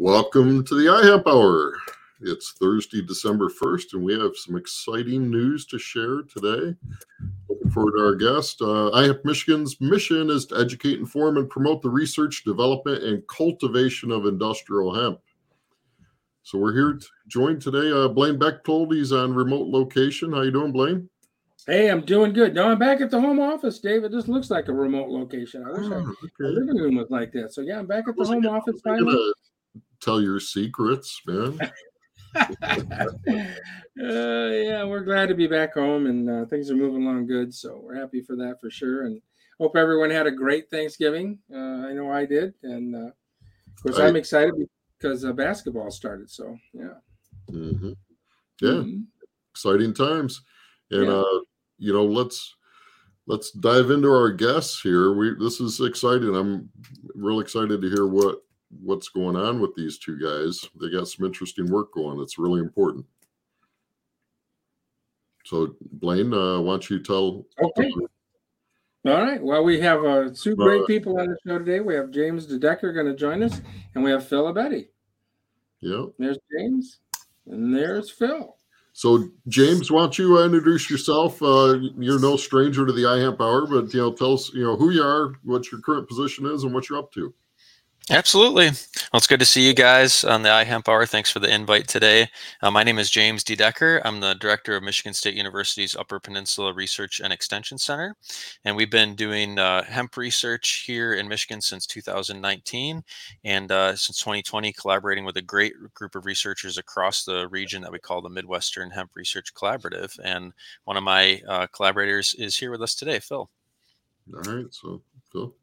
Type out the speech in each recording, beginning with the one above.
Welcome to the iHemp Hour. It's Thursday, December 1st, and we have some exciting news to share today. Looking forward to our guest. Uh, iHemp Michigan's mission is to educate, inform, and promote the research, development, and cultivation of industrial hemp. So we're here to join today. Uh, Blaine Bechtold, he's on remote location. How you doing, Blaine? Hey, I'm doing good. No, I'm back at the home office, David. This looks like a remote location. I wish oh, I, okay. my living room was like that. So yeah, I'm back at the home office finally. Tell your secrets, man. uh, yeah, we're glad to be back home, and uh, things are moving along good. So we're happy for that for sure, and hope everyone had a great Thanksgiving. Uh, I know I did, and uh, of course I, am excited because uh, basketball started. So yeah, mm-hmm. yeah, mm-hmm. exciting times, and yeah. Uh, you know, let's let's dive into our guests here. We this is exciting. I'm real excited to hear what what's going on with these two guys. They got some interesting work going. That's really important. So, Blaine, uh, why don't you tell? Okay. All right. Well, we have uh, two great uh, people on the show today. We have James DeDecker going to join us, and we have Phil Alberti. Yeah. There's James, and there's Phil. So, James, why don't you uh, introduce yourself? Uh, you're no stranger to the iHemp Hour, but you know, tell us, you know, who you are, what your current position is, and what you're up to. Absolutely. Well, it's good to see you guys on the iHemp Hour. Thanks for the invite today. Uh, my name is James DeDecker. I'm the director of Michigan State University's Upper Peninsula Research and Extension Center. And we've been doing uh, hemp research here in Michigan since 2019 and uh, since 2020, collaborating with a great group of researchers across the region that we call the Midwestern Hemp Research Collaborative. And one of my uh, collaborators is here with us today, Phil. All right. So, Phil.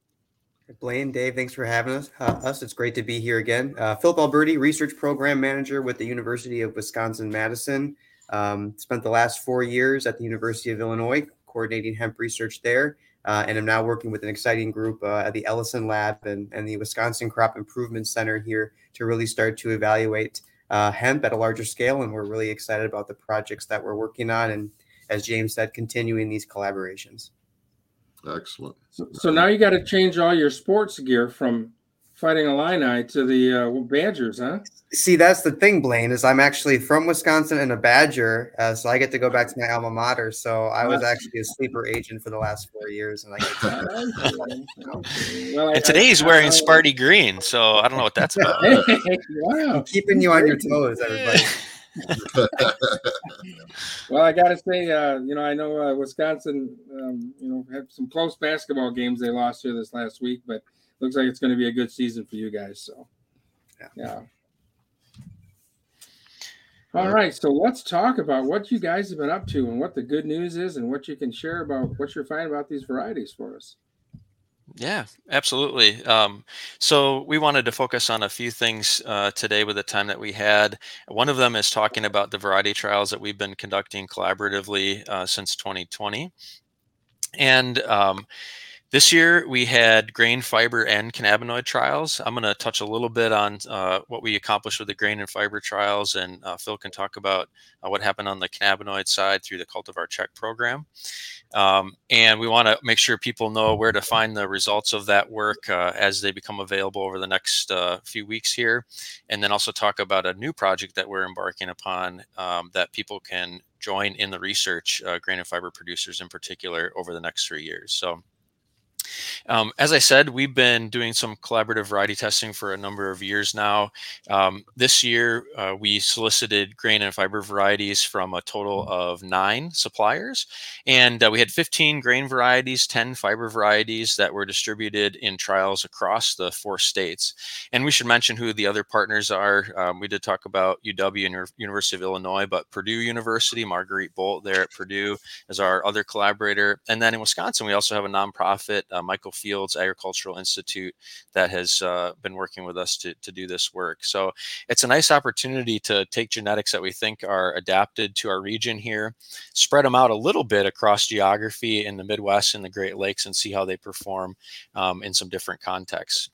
Blaine, Dave, thanks for having us. Uh, us, it's great to be here again. Uh, Philip Alberti, Research Program Manager with the University of Wisconsin Madison. Um, spent the last four years at the University of Illinois coordinating hemp research there, uh, and I'm now working with an exciting group uh, at the Ellison Lab and, and the Wisconsin Crop Improvement Center here to really start to evaluate uh, hemp at a larger scale. And we're really excited about the projects that we're working on, and as James said, continuing these collaborations. Excellent. So, so now you got to change all your sports gear from fighting Illini to the uh, Badgers, huh? See, that's the thing, Blaine. Is I'm actually from Wisconsin and a Badger, uh, so I get to go back to my alma mater. So I was actually a sleeper agent for the last four years, and I. Get to- well, and today he's wearing Sparty green, so I don't know what that's about. wow. I'm keeping you on your toes, everybody. well, I got to say, uh, you know, I know uh, Wisconsin, um, you know, had some close basketball games they lost here this last week, but looks like it's going to be a good season for you guys. So, yeah. yeah. All right, so let's talk about what you guys have been up to and what the good news is and what you can share about what you're finding about these varieties for us. Yeah, absolutely. Um, so we wanted to focus on a few things uh, today with the time that we had. One of them is talking about the variety trials that we've been conducting collaboratively uh, since 2020. And um, this year we had grain, fiber, and cannabinoid trials. I'm going to touch a little bit on uh, what we accomplished with the grain and fiber trials, and uh, Phil can talk about uh, what happened on the cannabinoid side through the Cultivar Check program. Um, and we want to make sure people know where to find the results of that work uh, as they become available over the next uh, few weeks here, and then also talk about a new project that we're embarking upon um, that people can join in the research, uh, grain and fiber producers in particular, over the next three years. So. Um, as I said, we've been doing some collaborative variety testing for a number of years now. Um, this year, uh, we solicited grain and fiber varieties from a total of nine suppliers, and uh, we had 15 grain varieties, 10 fiber varieties that were distributed in trials across the four states. And we should mention who the other partners are. Um, we did talk about UW and University of Illinois, but Purdue University, Marguerite Bolt there at Purdue is our other collaborator. And then in Wisconsin, we also have a nonprofit Michael Fields Agricultural Institute that has uh, been working with us to, to do this work. So it's a nice opportunity to take genetics that we think are adapted to our region here, spread them out a little bit across geography in the Midwest and the Great Lakes, and see how they perform um, in some different contexts.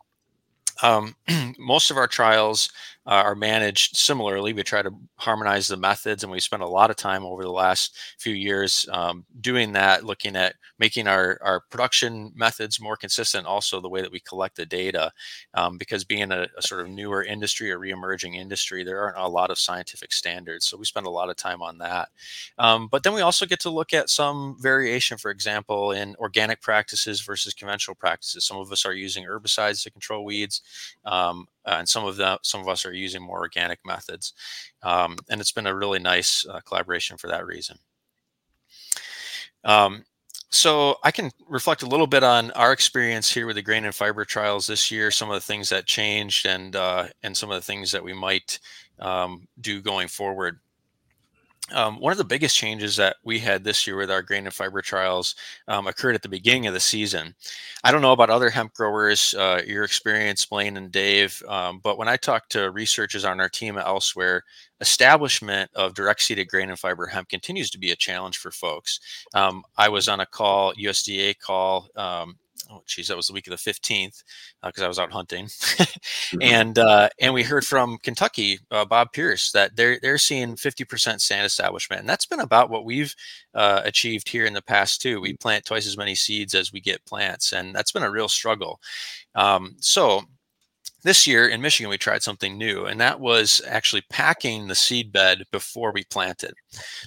Um, most of our trials uh, are managed similarly. We try to harmonize the methods, and we spent a lot of time over the last few years um, doing that, looking at making our, our production methods more consistent, also the way that we collect the data. Um, because being a, a, sort of newer industry, a re-emerging industry, there aren't a lot of scientific standards. So we spend a lot of time on that. Um, but then we also get to look at some variation, for example, in organic practices versus conventional practices. Some of us are using herbicides to control weeds. Um, uh, and some of them, some of us are using more organic methods, um, and it's been a really nice uh, collaboration for that reason. Um, so I can reflect a little bit on our experience here with the grain and fiber trials this year, some of the things that changed, and uh, and some of the things that we might um, do going forward. Um, one of the biggest changes that we had this year with our grain and fiber trials um, occurred at the beginning of the season. I don't know about other hemp growers, uh, your experience, Blaine and Dave, um, but when I talk to researchers on our team elsewhere, establishment of direct seeded grain and fiber hemp continues to be a challenge for folks. Um, I was on a call, USDA call um, oh geez, that was the week of the 15th because uh, I was out hunting, mm-hmm. and uh, and we heard from Kentucky, uh, Bob Pearce, that they're they're seeing 50% stand establishment, and that's been about what we've uh, achieved here in the past too. We plant twice as many seeds as we get plants, and that's been a real struggle. Um, so this year in Michigan, we tried something new, and that was actually packing the seed bed before we planted.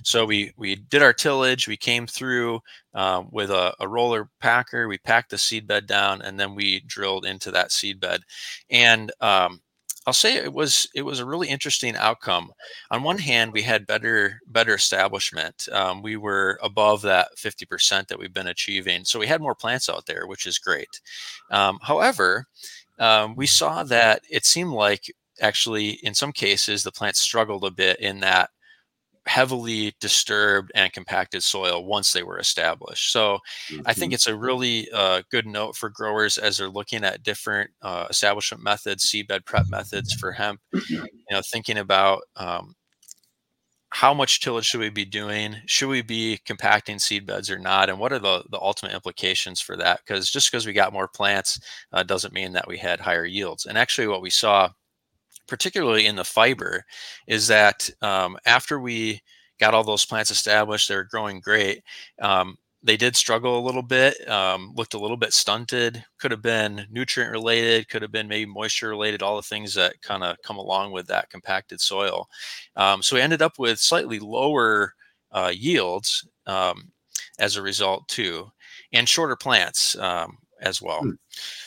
So we we did our tillage. We came through uh, with a, a, roller packer. We packed the seed bed down, and then we drilled into that seed bed. And um, I'll say it was it was a really interesting outcome. On one hand, we had better better establishment. Um, we were above that 50% that we've been achieving, so we had more plants out there, which is great. Um, however, um, we saw that it seemed like actually in some cases the plants struggled a bit in that heavily disturbed and compacted soil once they were established. So mm-hmm. I think mm-hmm. it's a really uh, good note for growers as they're looking at different uh, establishment methods, seedbed prep methods for hemp. You know, thinking about um, how much tillage should we be doing? Should we be compacting seed beds or not? And what are the, the ultimate implications for that? Because just because we got more plants uh, doesn't mean that we had higher yields. And actually, what we saw, particularly in the fiber, is that um, after we got all those plants established, they're growing great. Um, they did struggle a little bit, um, looked a little bit stunted. Could have been nutrient related, could have been maybe moisture related, all the things that kind of come along with that compacted soil. Um, so we ended up with slightly lower uh, yields um, as a result, too, and shorter plants um, as well. Hmm.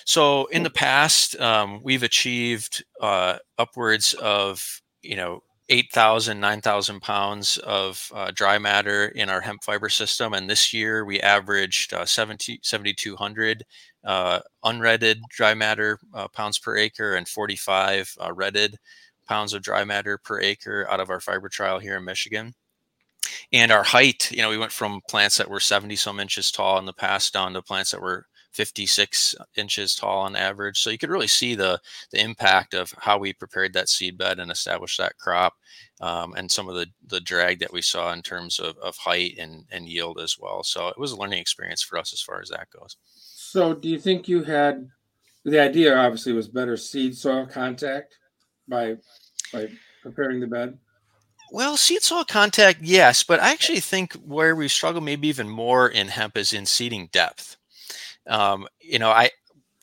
So in the past, um, we've achieved uh, upwards of you know 8,000, 9,000 pounds of uh, dry matter in our hemp fiber system. And this year we averaged uh, 7,200 uh, unretted dry matter uh, pounds per acre and 45 uh, retted pounds of dry matter per acre out of our fiber trial here in Michigan. And our height, you know, we went from plants that were 70 some inches tall in the past down to plants that were 56 inches tall on average. So you could really see the the impact of how we prepared that seed bed and established that crop, um, and some of the the drag that we saw in terms of, of height and and yield as well. So it was a learning experience for us as far as that goes. So do you think you had the idea? Obviously, was better seed soil contact by by preparing the bed. Well, seed soil contact, yes, but I actually think where we struggle maybe even more in hemp is in seeding depth um, you know, I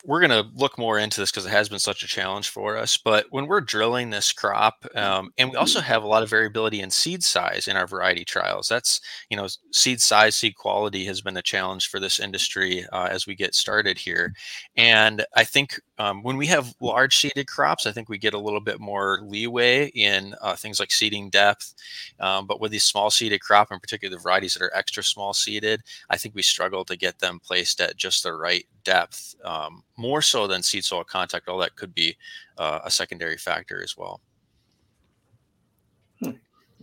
we're going to look more into this because it has been such a challenge for us. But when we're drilling this crop, um, and we also have a lot of variability in seed size in our variety trials. That's you know, seed size, seed quality has been a challenge for this industry uh, as we get started here. And I think um, when we have large seeded crops, I think we get a little bit more leeway in uh, things like seeding depth. Um, but with these small seeded crop, in particular the varieties that are extra small seeded, I think we struggle to get them placed at just the right depth, um, more so than seed soil contact. All that could be uh, a secondary factor as well. Hmm.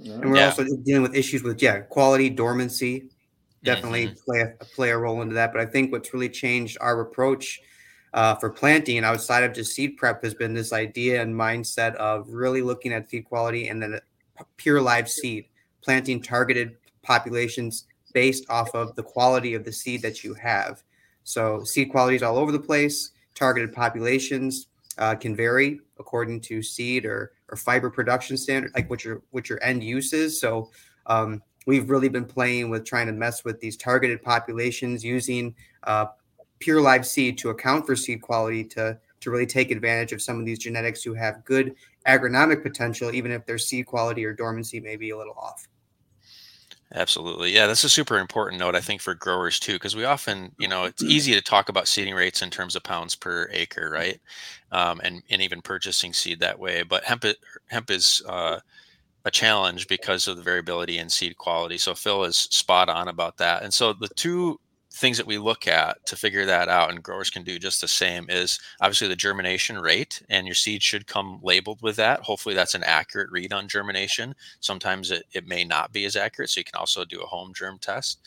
And we're yeah. also dealing with issues with yeah quality dormancy. Definitely mm-hmm. play a, play a role into that. But I think what's really changed our approach uh, for planting outside of just seed prep has been this idea and mindset of really looking at seed quality and then pure live seed, planting targeted populations based off of the quality of the seed that you have. So seed quality is all over the place, targeted populations. uh, can vary according to seed or or fiber production standard, like what your what your end use is. So um, we've really been playing with trying to mess with these targeted populations using uh, pure live seed to account for seed quality to to really take advantage of some of these genetics who have good agronomic potential, even if their seed quality or dormancy may be a little off. Absolutely. Yeah, that's a super important note, I think, for growers too, because we often, you know, it's easy to talk about seeding rates in terms of pounds per acre, right? Um, and, and even purchasing seed that way. But hemp, hemp is uh, a challenge because of the variability in seed quality. So Phil is spot on about that. And so the two things that we look at to figure that out and growers can do just the same is obviously the germination rate and your seed should come labeled with that. Hopefully that's an accurate read on germination. Sometimes it, it may not be as accurate so you can also do a home germ test.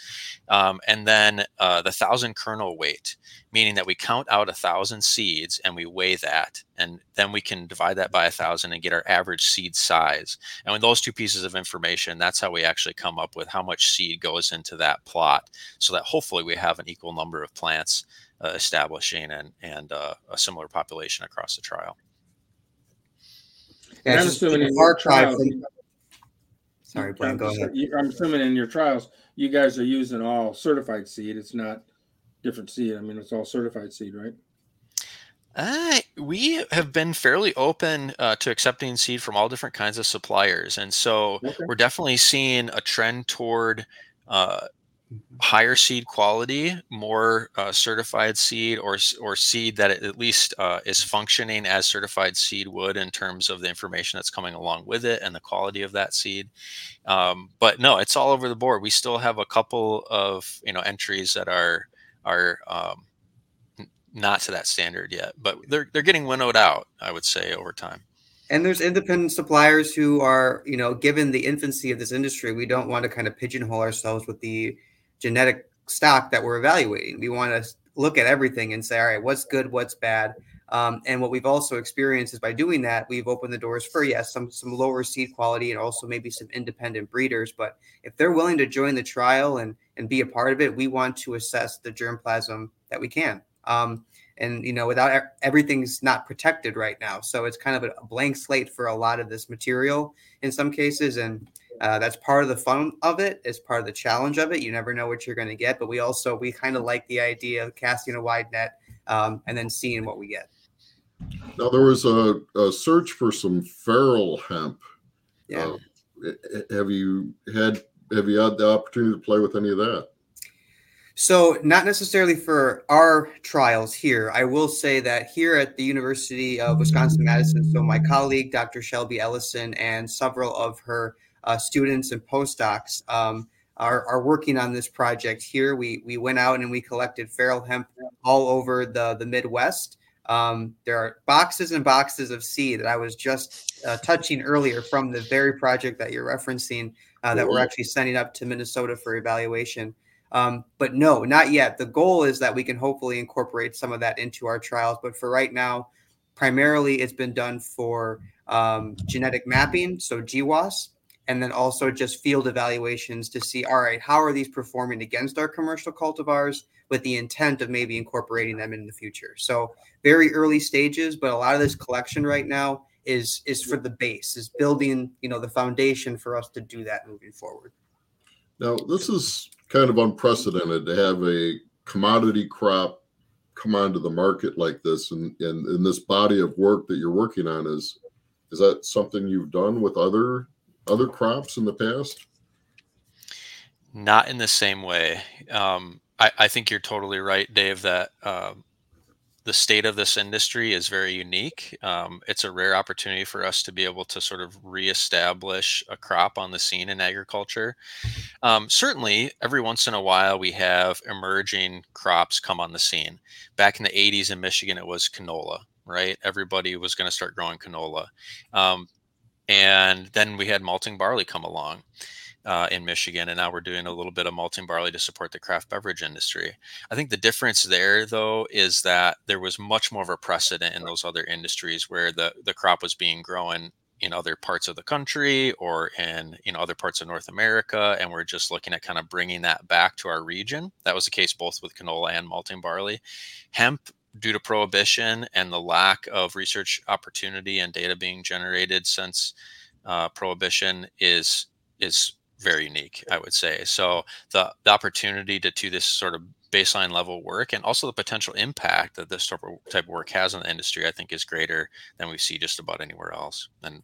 Um, and then uh, the thousand kernel weight meaning that we count out a thousand seeds and we weigh that and then we can divide that by a thousand and get our average seed size. And with those two pieces of information that's how we actually come up with how much seed goes into that plot so that hopefully we have an equal number of plants uh, establishing and and uh, a similar population across the trial. Yeah, I'm assuming in your trials, sorry Brian, go ahead. I'm assuming in your trials you guys are using all certified seed it's not different seed i mean it's all certified seed right uh, we have been fairly open uh, to accepting seed from all different kinds of suppliers, and so okay. we're definitely seeing a trend toward uh, higher seed quality, more uh, certified seed, or or seed that at least uh, is functioning as certified seed would in terms of the information that's coming along with it and the quality of that seed. Um, but no, it's all over the board. We still have a couple of you know entries that are are um, not to that standard yet, but they're they're getting winnowed out. I would say over time. And there's independent suppliers who are, you know, given the infancy of this industry, we don't want to kind of pigeonhole ourselves with the genetic stock that we're evaluating. We want to look at everything and say, all right, what's good, what's bad. Um, and what we've also experienced is by doing that, we've opened the doors for yes, some some lower seed quality and also maybe some independent breeders. But if they're willing to join the trial and and be a part of it, we want to assess the germplasm that we can. Um, and you know, without everything's not protected right now, so it's kind of a blank slate for a lot of this material in some cases, and uh, that's part of the fun of it. It's part of the challenge of it. You never know what you're going to get, but we also we kind of like the idea of casting a wide net um, and then seeing what we get. Now there was a, a search for some feral hemp. Yeah. Uh, have you had have you had the opportunity to play with any of that? So, not necessarily for our trials here. I will say that here at the University of Wisconsin Madison, so my colleague, Dr. Shelby Ellison, and several of her uh, students and postdocs um, are, are working on this project here. We, we went out and we collected feral hemp all over the, the Midwest. Um, there are boxes and boxes of seed that I was just uh, touching earlier from the very project that you're referencing uh, that we're actually sending up to Minnesota for evaluation. Um, but no, not yet. The goal is that we can hopefully incorporate some of that into our trials. But for right now, primarily it's been done for um, genetic mapping, so GWAS, and then also just field evaluations to see, all right, how are these performing against our commercial cultivars with the intent of maybe incorporating them in the future. So very early stages, but a lot of this collection right now is is for the base, is building, you know, the foundation for us to do that moving forward. Now, this is kind of unprecedented to have a commodity crop come onto the market like this. And, and in this body of work that you're working on is is that something you've done with other other crops in the past? Not in the same way. Um, I, I, think you're totally right dave that um, the state of this industry is very unique. Um, it's a rare opportunity for us to be able to sort of reestablish a crop on the scene in agriculture. Um, certainly, every once in a while, we have emerging crops come on the scene. Back in the 80s in Michigan, it was canola, right? Everybody was going to start growing canola. Um, and then we had malting barley come along uh, in Michigan, and now we're doing a little bit of malting barley to support the craft beverage industry. I think the difference there, though, is that there was much more of a precedent in those other industries where the the crop was being grown in other parts of the country or in you know other parts of North America, and we're just looking at kind of bringing that back to our region. That was the case both with canola and malting barley. Hemp due to prohibition and the lack of research opportunity and data being generated since uh, prohibition is is very unique, I would say. So the, the opportunity to do this sort of baseline level work and also the potential impact that this type of, work has on the industry, I think is greater than we see just about anywhere else. And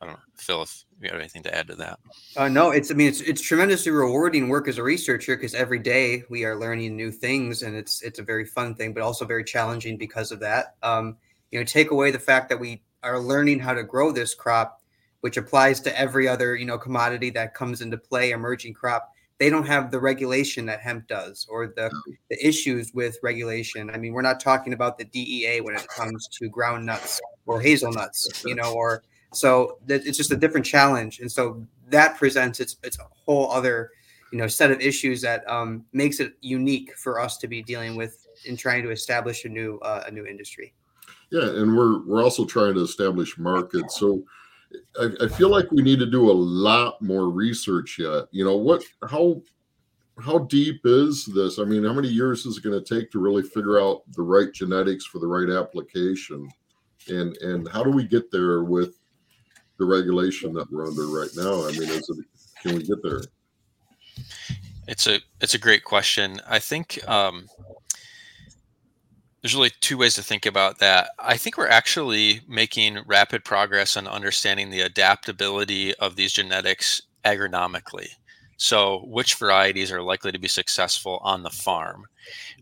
I don't know, Phil, if you have anything to add to that. Uh, no, it's, I mean, it's, it's tremendously rewarding work as a researcher because every day we are learning new things and it's, it's a very fun thing, but also very challenging because of that. Um, you know, take away the fact that we are learning how to grow this crop which applies to every other you know commodity that comes into play emerging crop they don't have the regulation that hemp does or the, the issues with regulation. I mean we're not talking about the dea when it comes to ground nuts or hazelnuts you know or so it's just a different challenge. And so that presents it's it's a whole other you know set of issues that um, makes it unique for us to be dealing with in trying to establish a new uh, a new industry. Yeah and we're we're also trying to establish markets. So I, I feel like we need to do a lot more research yet. You know what? How how deep is this? I mean, how many years is it going to take to really figure out the right genetics for the right application? And and how do we get there with the regulation that we're under right now? I mean, is it can we get there? It's a it's a great question. I think um, there's really two ways to think about that. I think we're actually making rapid progress on understanding the adaptability of these genetics agronomically. So, which varieties are likely to be successful on the farm?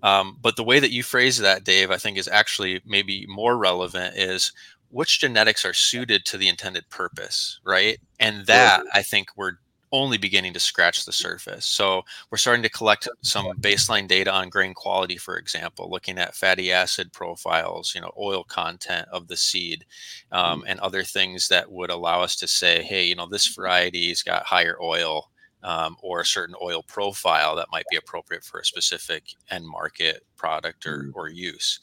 Um, but the way that you phrase that, Dave, I think is actually maybe more relevant is which genetics are suited to the intended purpose, right? And that I think we're only beginning to scratch the surface. So we're starting to collect some baseline data on grain quality, for example, looking at fatty acid profiles, you know, oil content of the seed, um, mm. and other things that would allow us to say, hey, you know, this variety's got higher oil um, or a certain oil profile that might be appropriate for a specific end market product or, mm. or use.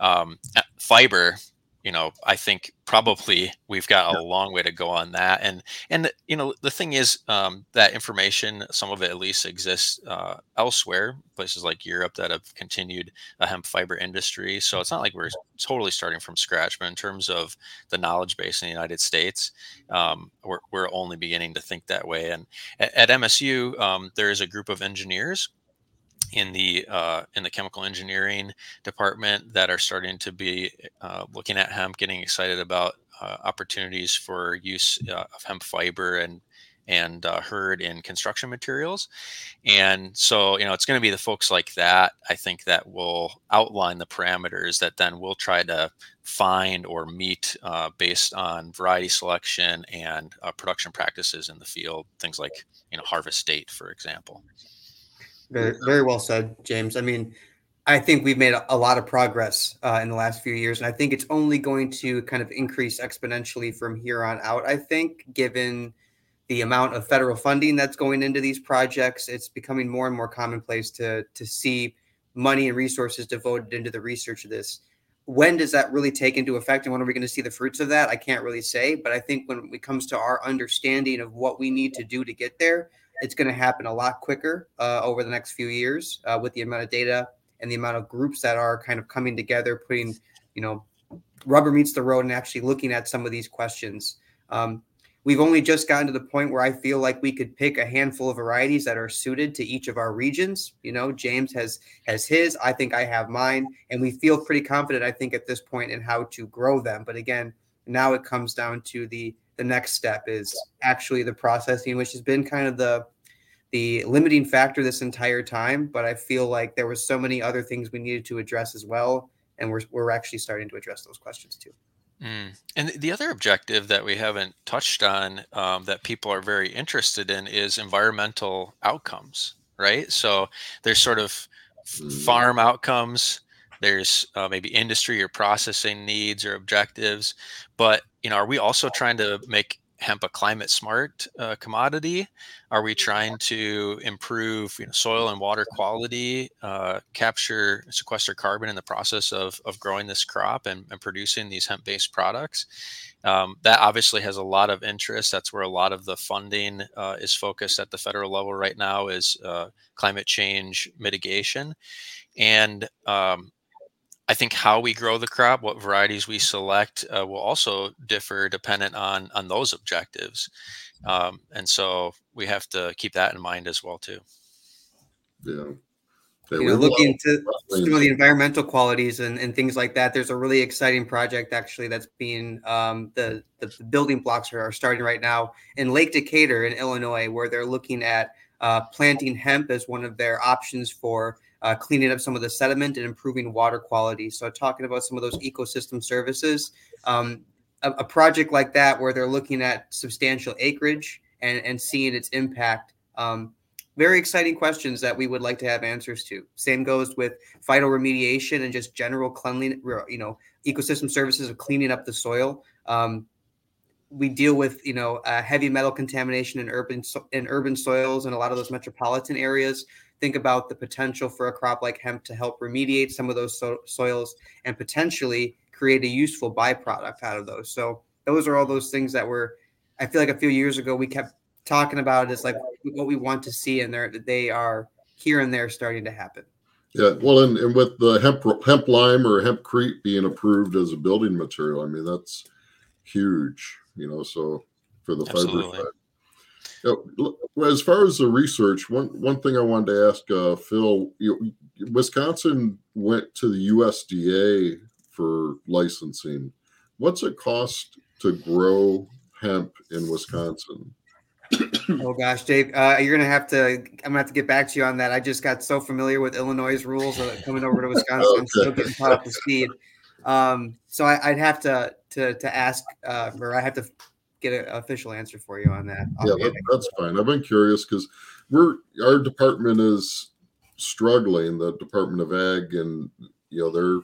Um, fiber you know i think probably we've got a long way to go on that and and you know the thing is um, that information some of it at least exists uh, elsewhere places like europe that have continued a hemp fiber industry so it's not like we're totally starting from scratch but in terms of the knowledge base in the united states um, we're, we're only beginning to think that way and at, at msu um, there is a group of engineers in the uh, in the chemical engineering department that are starting to be uh, looking at hemp, getting excited about uh, opportunities for use uh, of hemp fiber and and uh, hurd in construction materials. And so, you know, it's going to be the folks like that, I think, that will outline the parameters that then we'll try to find or meet uh, based on variety selection and production practices in the field, things like, you know, harvest date, for example. Very, very well said, James. I mean, I think we've made a, lot of progress uh, in the last few years, and I think it's only going to kind of increase exponentially from here on out. I think, given the amount of federal funding that's going into these projects, it's becoming more and more commonplace to to see money and resources devoted into the research of this. When does that really take into effect, and when are we going to see the fruits of that? I can't really say, but I think when it comes to our understanding of what we need to do to get there, it's going to happen a lot quicker uh, over the next few years uh, with the amount of data and the amount of groups that are kind of coming together, putting, you know, rubber meets the road and actually looking at some of these questions. Um, we've only just gotten to the point where I feel like we could pick a handful of varieties that are suited to each of our regions. You know, James has has his, I think I have mine, and we feel pretty confident, I think, at this point in how to grow them. But again, now it comes down to the the next step is actually the processing, which has been kind of the the limiting factor this entire time. But I feel like there was so many other things we needed to address as well, and we're we're actually starting to address those questions too. Mm. And the other objective that we haven't touched on um, that people are very interested in is environmental outcomes, right? So there's sort of farm outcomes, there's uh, maybe industry or processing needs or objectives, but you know, are we also trying to make hemp a climate smart uh, commodity? Are we trying to improve you know, soil and water quality, uh, capture, sequester carbon in the process of, of growing this crop and, and producing these hemp based products? Um, that obviously has a lot of interest. That's where a lot of the funding uh, is focused at the federal level right now is uh, climate change mitigation. And um, I think how we grow the crop, what varieties we select, uh, will also differ dependent on on those objectives, um, and so we have to keep that in mind as well too. Yeah. You know, looking to some of the environmental qualities and, and things like that. There's a really exciting project actually that's being um, the, the building blocks are, are starting right now in Lake Decatur in Illinois, where they're looking at uh, planting hemp as one of their options for uh, cleaning up some of the sediment and improving water quality. So, talking about some of those ecosystem services, um, a, a, project like that where they're looking at substantial acreage and, and seeing its impact. Um, very exciting questions that we would like to have answers to. Same goes with phytoremediation and just general cleanliness, you know, ecosystem services of cleaning up the soil. Um, we deal with you know uh, heavy metal contamination in urban in urban soils and a lot of those metropolitan areas think about the potential for a crop like hemp to help remediate some of those so- soils and potentially create a useful byproduct out of those. So those are all those things that were, I feel like a few years ago we kept talking about it as like what we want to see, and they're they are here and there starting to happen. Yeah, well, and, and with the hemp hemp lime or hempcrete being approved as a building material, I mean that's huge. You know, so for the Absolutely. fiber side. You know, as far as the research, one one thing I wanted to ask uh, Phil, you, Wisconsin went to the USDA for licensing. What's it cost to grow hemp in Wisconsin? oh gosh, Dave, uh, you're gonna have to. I'm gonna have to get back to you on that. I just got so familiar with Illinois' rules coming over to Wisconsin, okay. I'm still getting caught up to speed. Um, so I, would have to to to ask, uh, or I have to get an official answer for you on that. I'll yeah, that, that's fine. I've been curious because we're our department is struggling. The Department of Ag, and you know, they're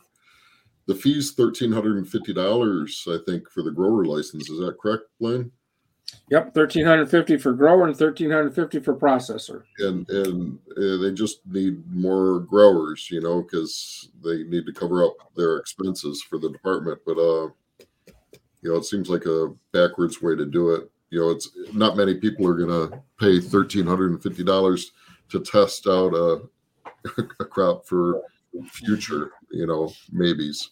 the fees thirteen hundred and fifty dollars, I think, for the grower license. Is that correct, Blaine? Yep, thirteen hundred fifty for grower and thirteen hundred fifty for processor. And and uh, they just need more growers, you know, because they need to cover up their expenses for the department. But uh, you know, it seems like a backwards way to do it. You know, it's not many people are going to pay thirteen hundred and fifty dollars to test out a, a crop for future, you know, maybes.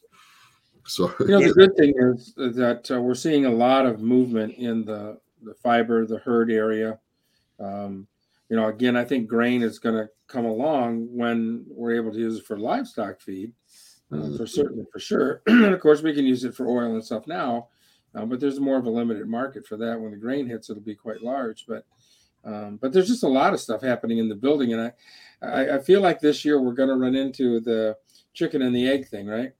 So you know, the good thing is that uh, we're seeing a lot of movement in the the fiber, the hurd area. Um, you know, again, I think grain is going to come along when we're able to use it for livestock feed, uh, mm-hmm. for certain, for sure. and of course, we can use it for oil and stuff now, uh, but there's more of a limited market for that. When the grain hits, it'll be quite large. But um, but there's just a lot of stuff happening in the building, and I I, I feel like this year we're going to run into the chicken and the egg thing, right?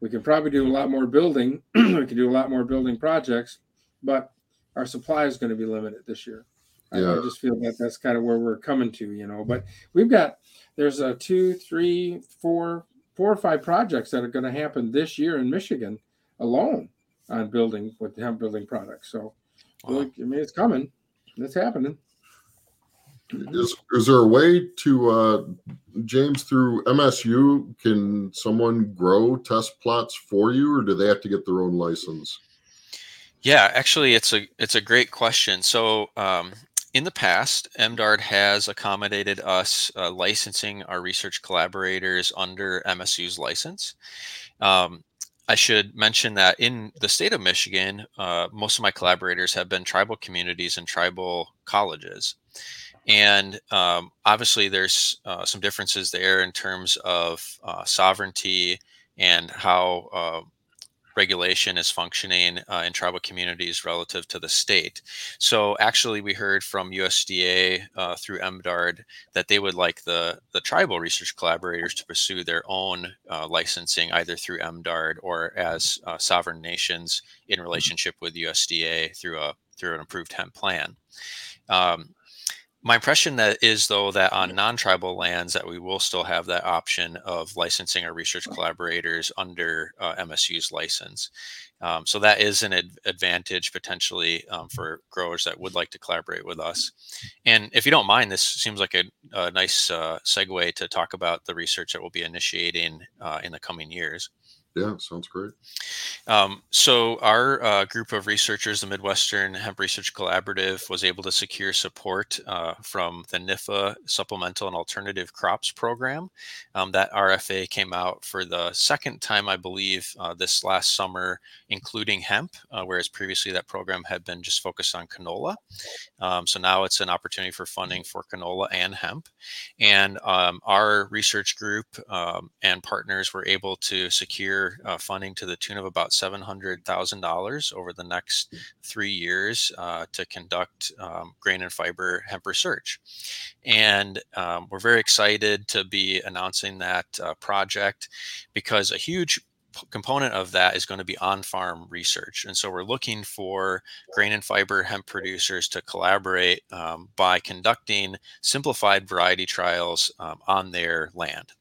We can probably do a lot more building. we can do a lot more building projects, but our supply is going to be limited this year. Yeah. I, I, just feel that that's kind of where we're coming to, you know. But we've got there's a two, three, four, four or five projects that are going to happen this year in Michigan alone on building with hemp building products. So, wow. I mean, it's coming. It's happening. Is is there a way to uh, James through MSU? Can someone grow test plots for you, or do they have to get their own license? Yeah, actually, it's a it's a great question. So, um, in the past, MDARD has accommodated us uh, licensing our research collaborators under MSU's license. Um, I should mention that in the state of Michigan, uh, most of my collaborators have been tribal communities and tribal colleges. And um, obviously, there's uh, some differences there in terms of uh, sovereignty and how uh, regulation is functioning uh, in tribal communities relative to the state. So actually, we heard from USDA uh, through MDARD that they would like the the tribal research collaborators to pursue their own uh, licensing either through MDARD or as uh, sovereign nations in mm-hmm. relationship with USDA through a through an approved hemp plan. Um, my impression that is though that on non-tribal lands that we will still have that option of licensing our research collaborators under uh, msu's license. Um, so that is an ad- advantage potentially um, for growers that would like to collaborate with us. And if you don't mind this seems like a, a nice uh, segue to talk about the research that we'll be initiating uh, in the coming years Yeah, sounds great. Um, so our uh, group of researchers, the Midwestern Hemp Research Collaborative, was able to secure support uh, from the NIFA Supplemental and Alternative Crops Program. Um, that RFA came out for the second time, I believe, uh, this last summer, including hemp, uh, whereas previously that program had been just focused on canola. Um, so now it's an opportunity for funding for canola and hemp. And um, our research group um, and partners were able to secure uh, funding to the tune of about $700,000 over the next three years uh, to conduct um, grain and fiber hemp research. And um, we're very excited to be announcing that uh, project because a huge component of that is going to be on-farm research. And so we're looking for grain and fiber hemp producers to collaborate um, by conducting simplified variety trials um, on their land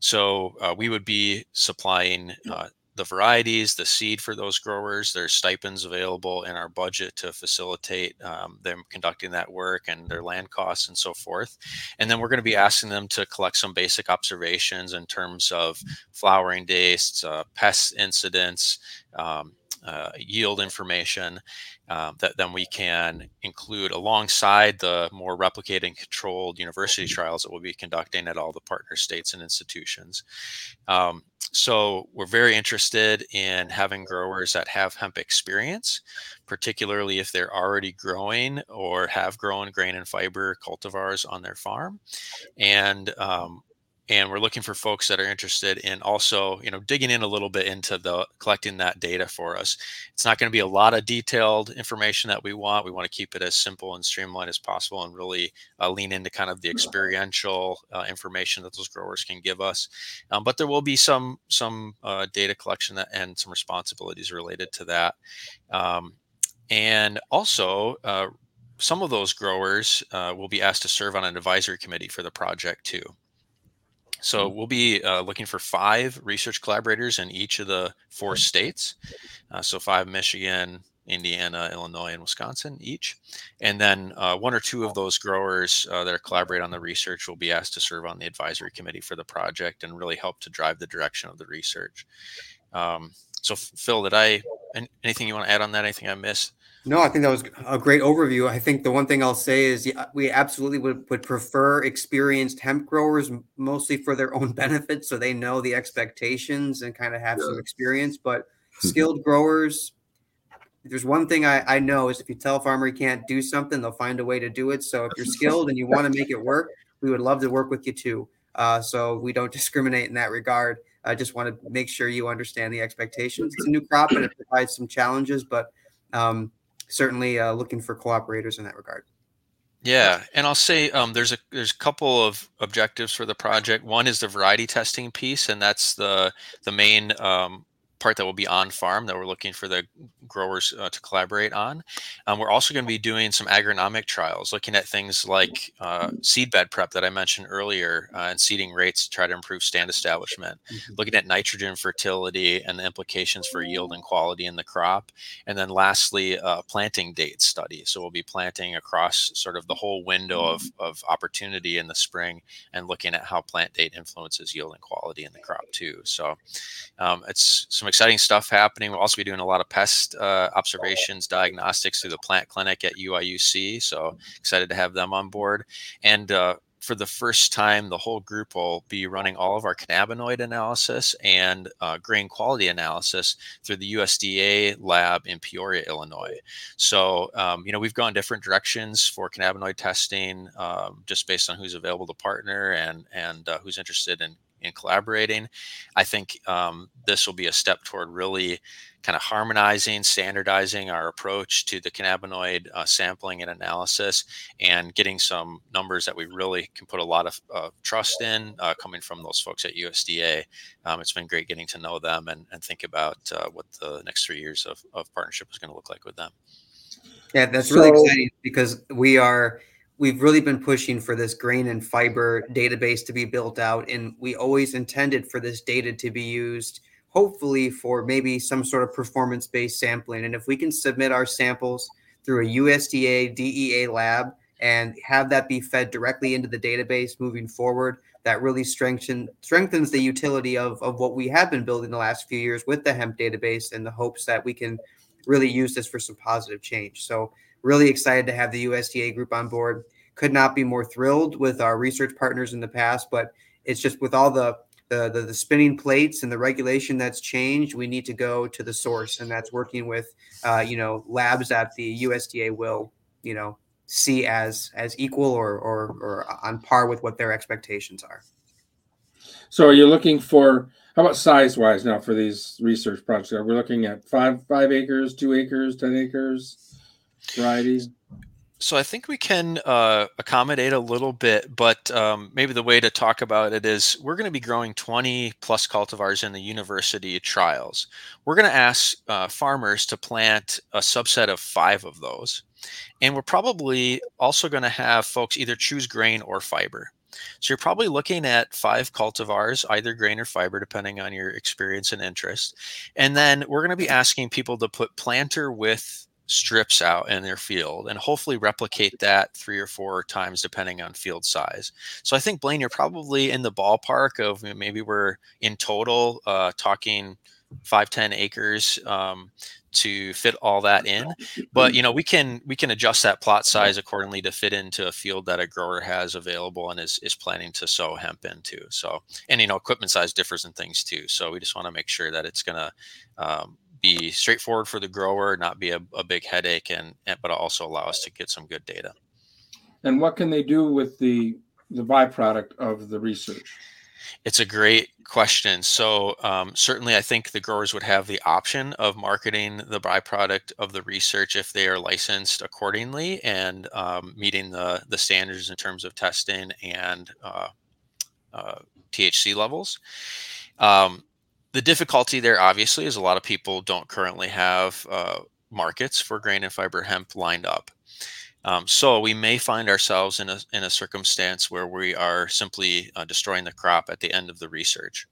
so uh, we would be supplying uh, the varieties, the seed for those growers. There's stipends available in our budget to facilitate um, them conducting that work and their land costs and so forth. And then we're going to be asking them to collect some basic observations in terms of flowering dates, uh, pest incidents, um, uh, yield information um, that then we can include alongside the more replicated and controlled university trials that we'll be conducting at all the partner states and institutions. Um, so we're very interested in having growers that have hemp experience, particularly if they're already growing or have grown grain and fiber cultivars on their farm. And um, and we're looking for folks that are interested in also you know digging in a little bit into the collecting that data for us. It's not going to be a lot of detailed information that we want. We want to keep it as simple and streamlined as possible and really uh, lean into kind of the experiential uh, information that those growers can give us. Um, but there will be some some uh, data collection that, and some responsibilities related to that. Um, and also uh, some of those growers uh, will be asked to serve on an advisory committee for the project too so mm. we'll be uh, looking for five research collaborators in each of the four states. Uh, so five Michigan, Indiana, Illinois, and Wisconsin each. And then uh, one or two of those growers uh, that are collaborate on the research will be asked to serve on the advisory committee for the project and really help to drive the direction of the research. Um, so Phil, did I anything you want to add on that? Anything I missed? No, I think that was a great overview. I think the one thing I'll say is we absolutely would, would prefer experienced hemp growers mostly for their own benefit so they know the expectations and kind of have yeah. some experience. But skilled growers, there's one thing I, I know is if you tell a farmer he can't do something, they'll find a way to do it. So if you're skilled and you want to make it work, we would love to work with you too. Uh, so we don't discriminate in that regard. I just want to make sure you understand the expectations. It's a new crop and it provides some challenges, but um, certainly uh, looking for cooperators in that regard. Yeah, and I'll say um, there's a there's a couple of objectives for the project. One is the variety testing piece, and that's the the main um, part that will be on farm that we're looking for the growers uh, to collaborate on. Um, we're also going to be doing some agronomic trials, looking at things like uh, seed bed prep that I mentioned earlier uh, and seeding rates to try to improve stand establishment, mm-hmm. looking at nitrogen fertility and the implications for yield and quality in the crop. And then lastly, uh, planting date study. So we'll be planting across sort of the whole window of, of opportunity in the spring and looking at how plant date influences yield and quality in the crop too. So um, it's some some exciting stuff happening. We'll also be doing a lot of pest uh, observations, diagnostics through the plant clinic at UIUC. So excited to have them on board. And uh, for the first time, the whole group will be running all of our cannabinoid analysis and uh, grain quality analysis through the USDA lab in Peoria, Illinois. So, um, you know, we've gone different directions for cannabinoid testing um, just based on who's available to partner and and uh, who's interested in in collaborating. I think um, this will be a step toward really kind of harmonizing, standardizing our approach to the cannabinoid uh, sampling and analysis, and getting some numbers that we really can put a lot of uh, trust in uh, coming from those folks at USDA. Um, it's been great getting to know them and, and think about uh, what the next three years of, of partnership is going to look like with them. Yeah, that's really exciting because we are we've really been pushing for this grain and fiber database to be built out and we always intended for this data to be used hopefully for maybe some sort of performance based sampling and if we can submit our samples through a USDA DEA lab and have that be fed directly into the database moving forward. That really strengthen, strengthens the utility of, of what we have been building the last few years with the hemp database in the hopes that we can really use this for some positive change. So, really excited to have the USDA group on board. Could not be more thrilled with our research partners in the past, but it's just with all the the, the, the spinning plates and the regulation that's changed, we need to go to the source, and that's working with uh, you know labs that the USDA will you know see as as equal or, or or on par with what their expectations are. So, are you looking for how about size wise now for these research projects? Are we looking at five five acres, two acres, ten acres, So I think we can uh, accommodate a little bit, but um, maybe the way to talk about it is we're going to be growing 20 plus cultivars in the university trials. We're going to ask uh, farmers to plant a subset of five of those. And we're probably also going to have folks either choose grain or fiber. So you're probably looking at five cultivars, either grain or fiber, depending on your experience and interest. And then we're going to be asking people to put planter with strips out in their field and hopefully replicate that three or four times depending on field size. So I think Blaine, you're probably in the ballpark of maybe we're in total uh, talking five ten acres um, to fit all that in. But you know we can we can adjust that plot size accordingly to fit into a field that a grower has available and is, is planning to sow hemp into. So and you know equipment size differs in things too. So we just want to make sure that it's going to um, be straightforward for the grower not be a, a big headache and, and but also allow us to get some good data and what can they do with the the byproduct of the research it's a great question. So um, certainly, I think the growers would have the option of marketing the byproduct of the research if they are licensed accordingly and um, meeting the the standards in terms of testing and uh, uh, THC levels. Um, the difficulty there, obviously, is a lot of people don't currently have uh, markets for grain and fiber hemp lined up. Um, so we may find ourselves in a, in a circumstance where we are simply uh, destroying the crop at the end of the research.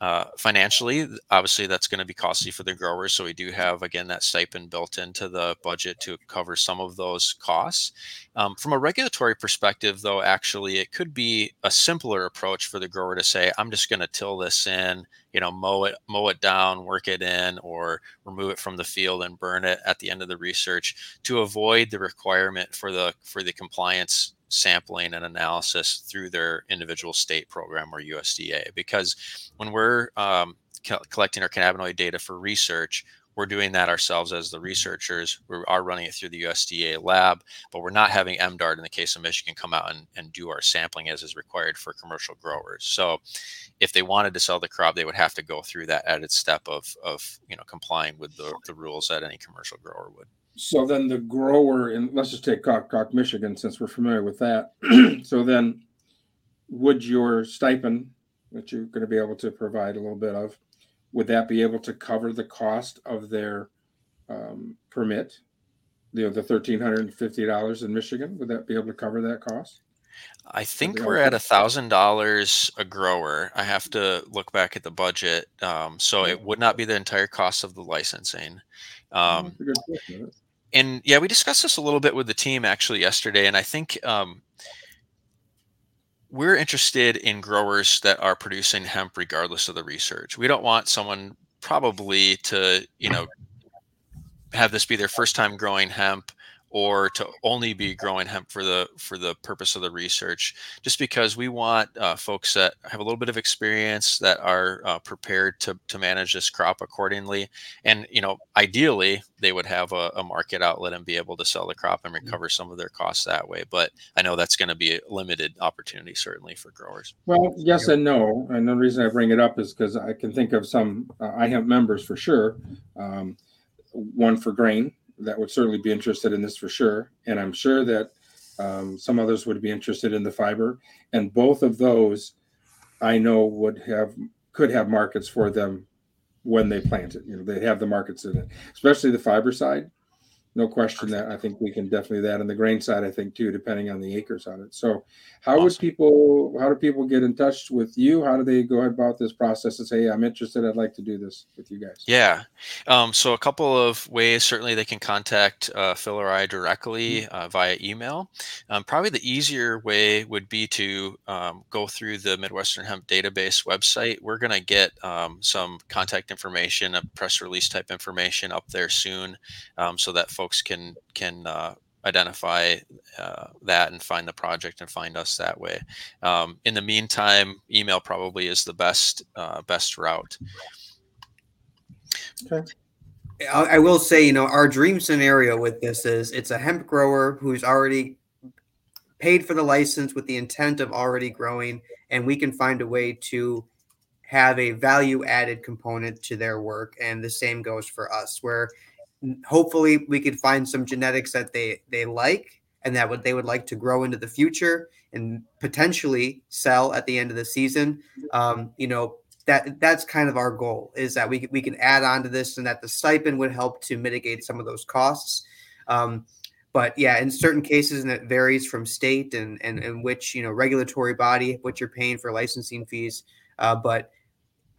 Uh, financially, obviously, that's going to be costly for the growers. So we do have again that stipend built into the budget to cover some of those costs. Um, from a regulatory perspective, though, actually, it could be a simpler approach for the grower to say, "I'm just going to till this in, you know, mow it, mow it down, work it in, or remove it from the field and burn it at the end of the research," to avoid the requirement for the for the compliance sampling and analysis through their individual state program or USDA. Because when we're um, co- collecting our cannabinoid data for research, we're doing that ourselves as the researchers. We are running it through the USDA lab, but we're not having MDARD in the case of Michigan come out and, and do our sampling as is required for commercial growers. So if they wanted to sell the crop, they would have to go through that added step of, of you know, complying with the, the rules that any commercial grower would. So then the grower, and let's just take Cock, Michigan, since we're familiar with that. so then, would your stipend that you're going to be able to provide a little bit of, would that be able to cover the cost of their um, permit? You know, the thirteen hundred and fifty dollars in Michigan, would that be able to cover that cost? I think we're at a thousand dollars a grower. I have to look back at the budget, um, so it would not be the entire cost of the licensing. Um, and yeah, we discussed this a little bit with the team actually yesterday, and I think um, we're interested in growers that are producing hemp regardless of the research. We don't want someone probably to you know have this be their first time growing hemp or to only be growing hemp for the for the purpose of the research just because we want uh, folks that have a little bit of experience that are uh, prepared to, to manage this crop accordingly. And you know ideally they would have a, a, market outlet and be able to sell the crop and mm-hmm. recover some of their costs that way. But i know that's going to be a limited opportunity certainly for growers. Well yes and no. And the reason i bring it up is because i can think of some uh, i have members for sure um, one for grain that would certainly be interested in this for sure. And I'm sure that um, some others would be interested in the fiber. And both of those I know would have could have markets for them when they plant it. You know, they have the markets in it, especially the fiber side. No question that I think we can definitely that on the grain side. I think too, depending on the acres on it. So, how awesome. would people? How do people get in touch with you? How do they go about this process and say, hey, "I'm interested. I'd like to do this with you guys"? Yeah. Um, so a couple of ways. Certainly, they can contact uh, Phil or I directly mm-hmm. uh, via email. Um, probably the easier way would be to um, go through the Midwestern Hemp Database website. We're going to get um, some contact information, a press release type information up there soon, um, so that folks can can uh, identify uh, that and find the project and find us that way. Um, in the meantime, email probably is the best uh, best route. Okay. I will say, you know, our dream scenario with this is it's a hemp grower who's already paid for the license with the intent of already growing, and we can find a way to have a value added component to their work. And the same goes for us, where hopefully we could find some genetics that they they like and that what they would like to grow into the future and potentially sell at the end of the season. Um, you know that that's kind of our goal is that we we can add on to this and that the stipend would help to mitigate some of those costs. Um, but yeah, in certain cases, and it varies from state and and, and which you know regulatory body what you're paying for licensing fees. Uh, but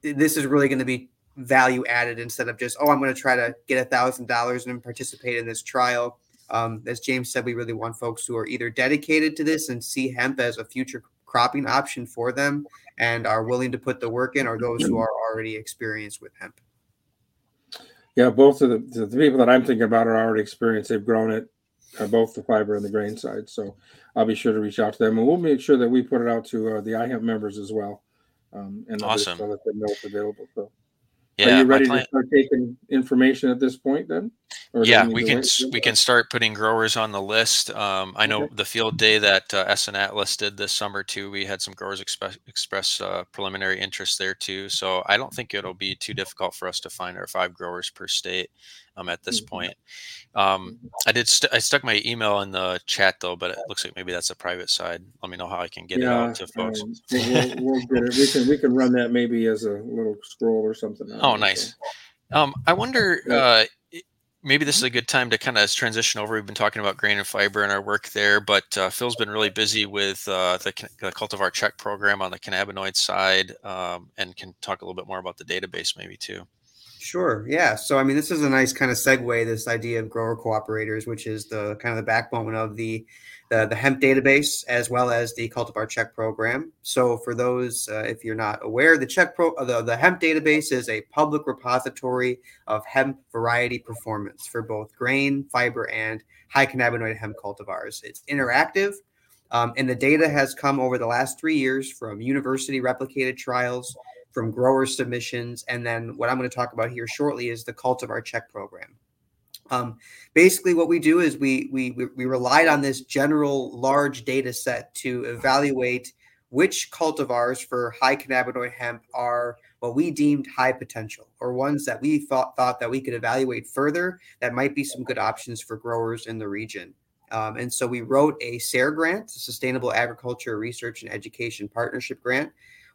this is really going to be value added instead of just oh i'm going to try to get a thousand dollars and participate in this trial. Um, as james said we really want folks who are either dedicated to this and see hemp as a future cropping option for them and are willing to put the work in or those who are already experienced with hemp. Yeah both of the, the people that i'm thinking about are already experienced. They've grown it uh, both the fiber and the grain side. So i'll be sure to reach out to them and we'll make sure that we put it out to uh, the ihemp members as well um, and awesome. so that they know it's available. So yeah, Are you ready to start taking information at this point then? Or yeah, we can we can start putting growers on the list. Um, I know okay. the field day that uh, SN Atlas did this summer too. We had some growers express express uh, preliminary interest there too. So I don't think it'll be too difficult for us to find our five growers per state um, at this mm-hmm. point. Um, mm-hmm. I did st- I stuck my email in the chat though, but it looks like maybe that's a private side. Let me know how I can get yeah, it out to folks. Um, we'll, we'll, get it. We can we can run that maybe as a little scroll or something. Oh, nice. Um, I wonder. Uh, maybe this is a good time to kind of transition over. We've been talking about grain and fiber and our work there, but uh, Phil's been really busy with uh, the, the, cultivar check program on the cannabinoid side, um, and can talk a little bit more about the database maybe too. Sure. Yeah. So, I mean, this is a nice kind of segue. This idea of grower cooperators, which is the kind of the backbone of the the, the hemp database as well as the cultivar check program. So, for those uh, if you're not aware, the check pro uh, the, the hemp database is a public repository of hemp variety performance for both grain, fiber, and high cannabinoid hemp cultivars. It's interactive. Um, and the data has come over the last three years from university replicated trials, from grower submissions. And then what I'm going to talk about here shortly is the cultivar check program. Um, basically, what we do is we, we we relied on this general large data set to evaluate which cultivars for high cannabinoid hemp are what we deemed high potential, or ones that we thought thought that we could evaluate further that might be some good options for growers in the region. Um, and so we wrote a SARE grant, Sustainable Agriculture Research and Education Partnership Grant,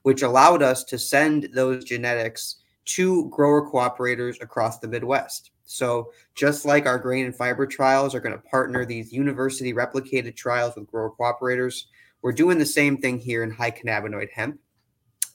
which allowed us to send those genetics to grower cooperators across the Midwest. So, just like our grain and fiber trials are going to partner these university replicated trials with grower cooperators, we're doing the same thing here in high cannabinoid hemp.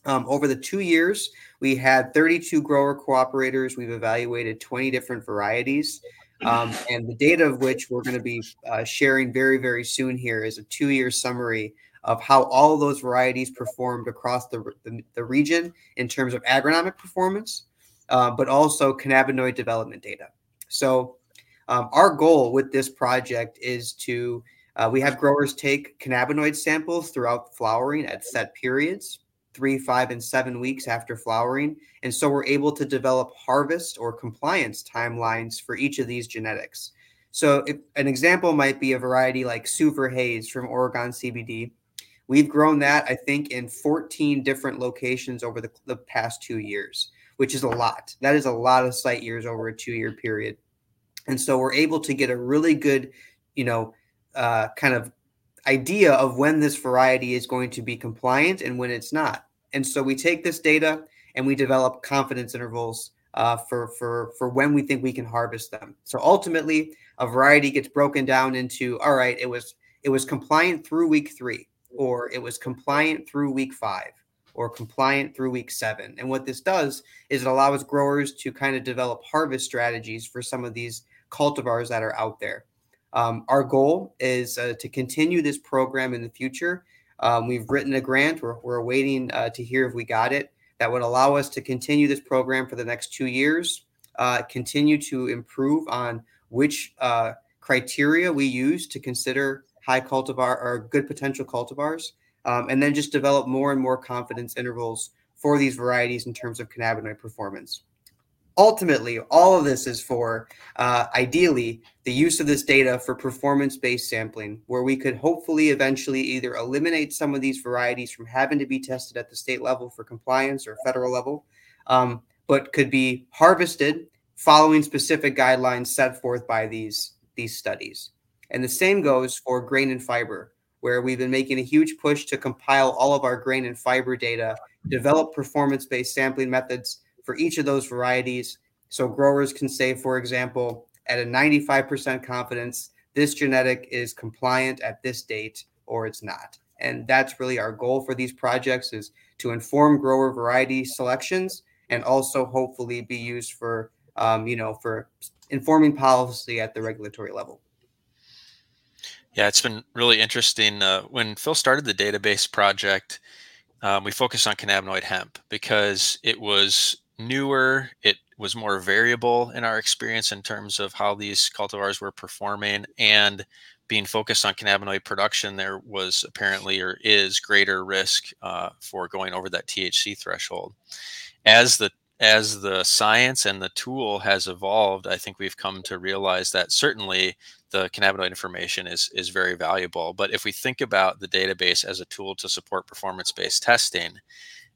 Um, over the two years, we had 32 grower cooperators. We've evaluated 20 different varieties. Um, and the data of which we're going to be uh, sharing very, very soon here is a two year summary of how all of those varieties performed across the, the, the region in terms of agronomic performance, uh, but also cannabinoid development data. So, um, our goal with this project is to uh, we have growers take cannabinoid samples throughout flowering at set periods, three, five, and seven weeks after flowering. And so we're able to develop harvest or compliance timelines for each of these genetics. So, an example might be a variety like Suver Haze from Oregon CBD, We've grown that, I think, in 14 different locations over the, the past two years, which is a lot. That is a lot of site years over a two year period. And so we're able to get a really good, you know, uh, kind of idea of when this variety is going to be compliant and when it's not. And so we take this data and we develop confidence intervals uh, for for for when we think we can harvest them. So ultimately, a variety gets broken down into all right. It was it was compliant through week three, or it was compliant through week five, or compliant through week seven. And what this does is it allows growers to kind of develop harvest strategies for some of these cultivars that are out there. Um, our goal is uh, to continue this program in the future. Um, we've written a grant. We're, we're waiting uh, to hear if we got it. That would allow us to continue this program for the next two years, uh, continue to improve on which uh, criteria we use to consider high cultivar or good potential cultivars, um, and then just develop more and more confidence intervals for these varieties in terms of cannabinoid performance ultimately, all of this is for uh, ideally the use of this data for performance based sampling, where we could hopefully eventually either eliminate some of these varieties from having to be tested at the state level for compliance or federal level, um, but could be harvested following specific guidelines set forth by these, these studies. And the same goes for grain and fiber, where we've been making a huge push to compile all of our grain and fiber data, develop performance based sampling methods for each of those varieties. So growers can say, for example, at a 95% confidence, this genetic is compliant at this date or it's not. And that's really our goal for these projects is to inform grower variety selections and also hopefully be used for, um, you know, for informing policy at the regulatory level. Yeah, it's been really interesting. Uh, when Phil started the database project, um, we focused on cannabinoid hemp because it was newer. It was more variable in our experience in terms of how these cultivars were performing and being focused on cannabinoid production, there was apparently or is greater risk uh, for going over that THC threshold. As the as the science and the tool has evolved, I think we've come to realize that certainly the cannabinoid information is is very valuable. But if we think about the database as a tool to support performance-based testing,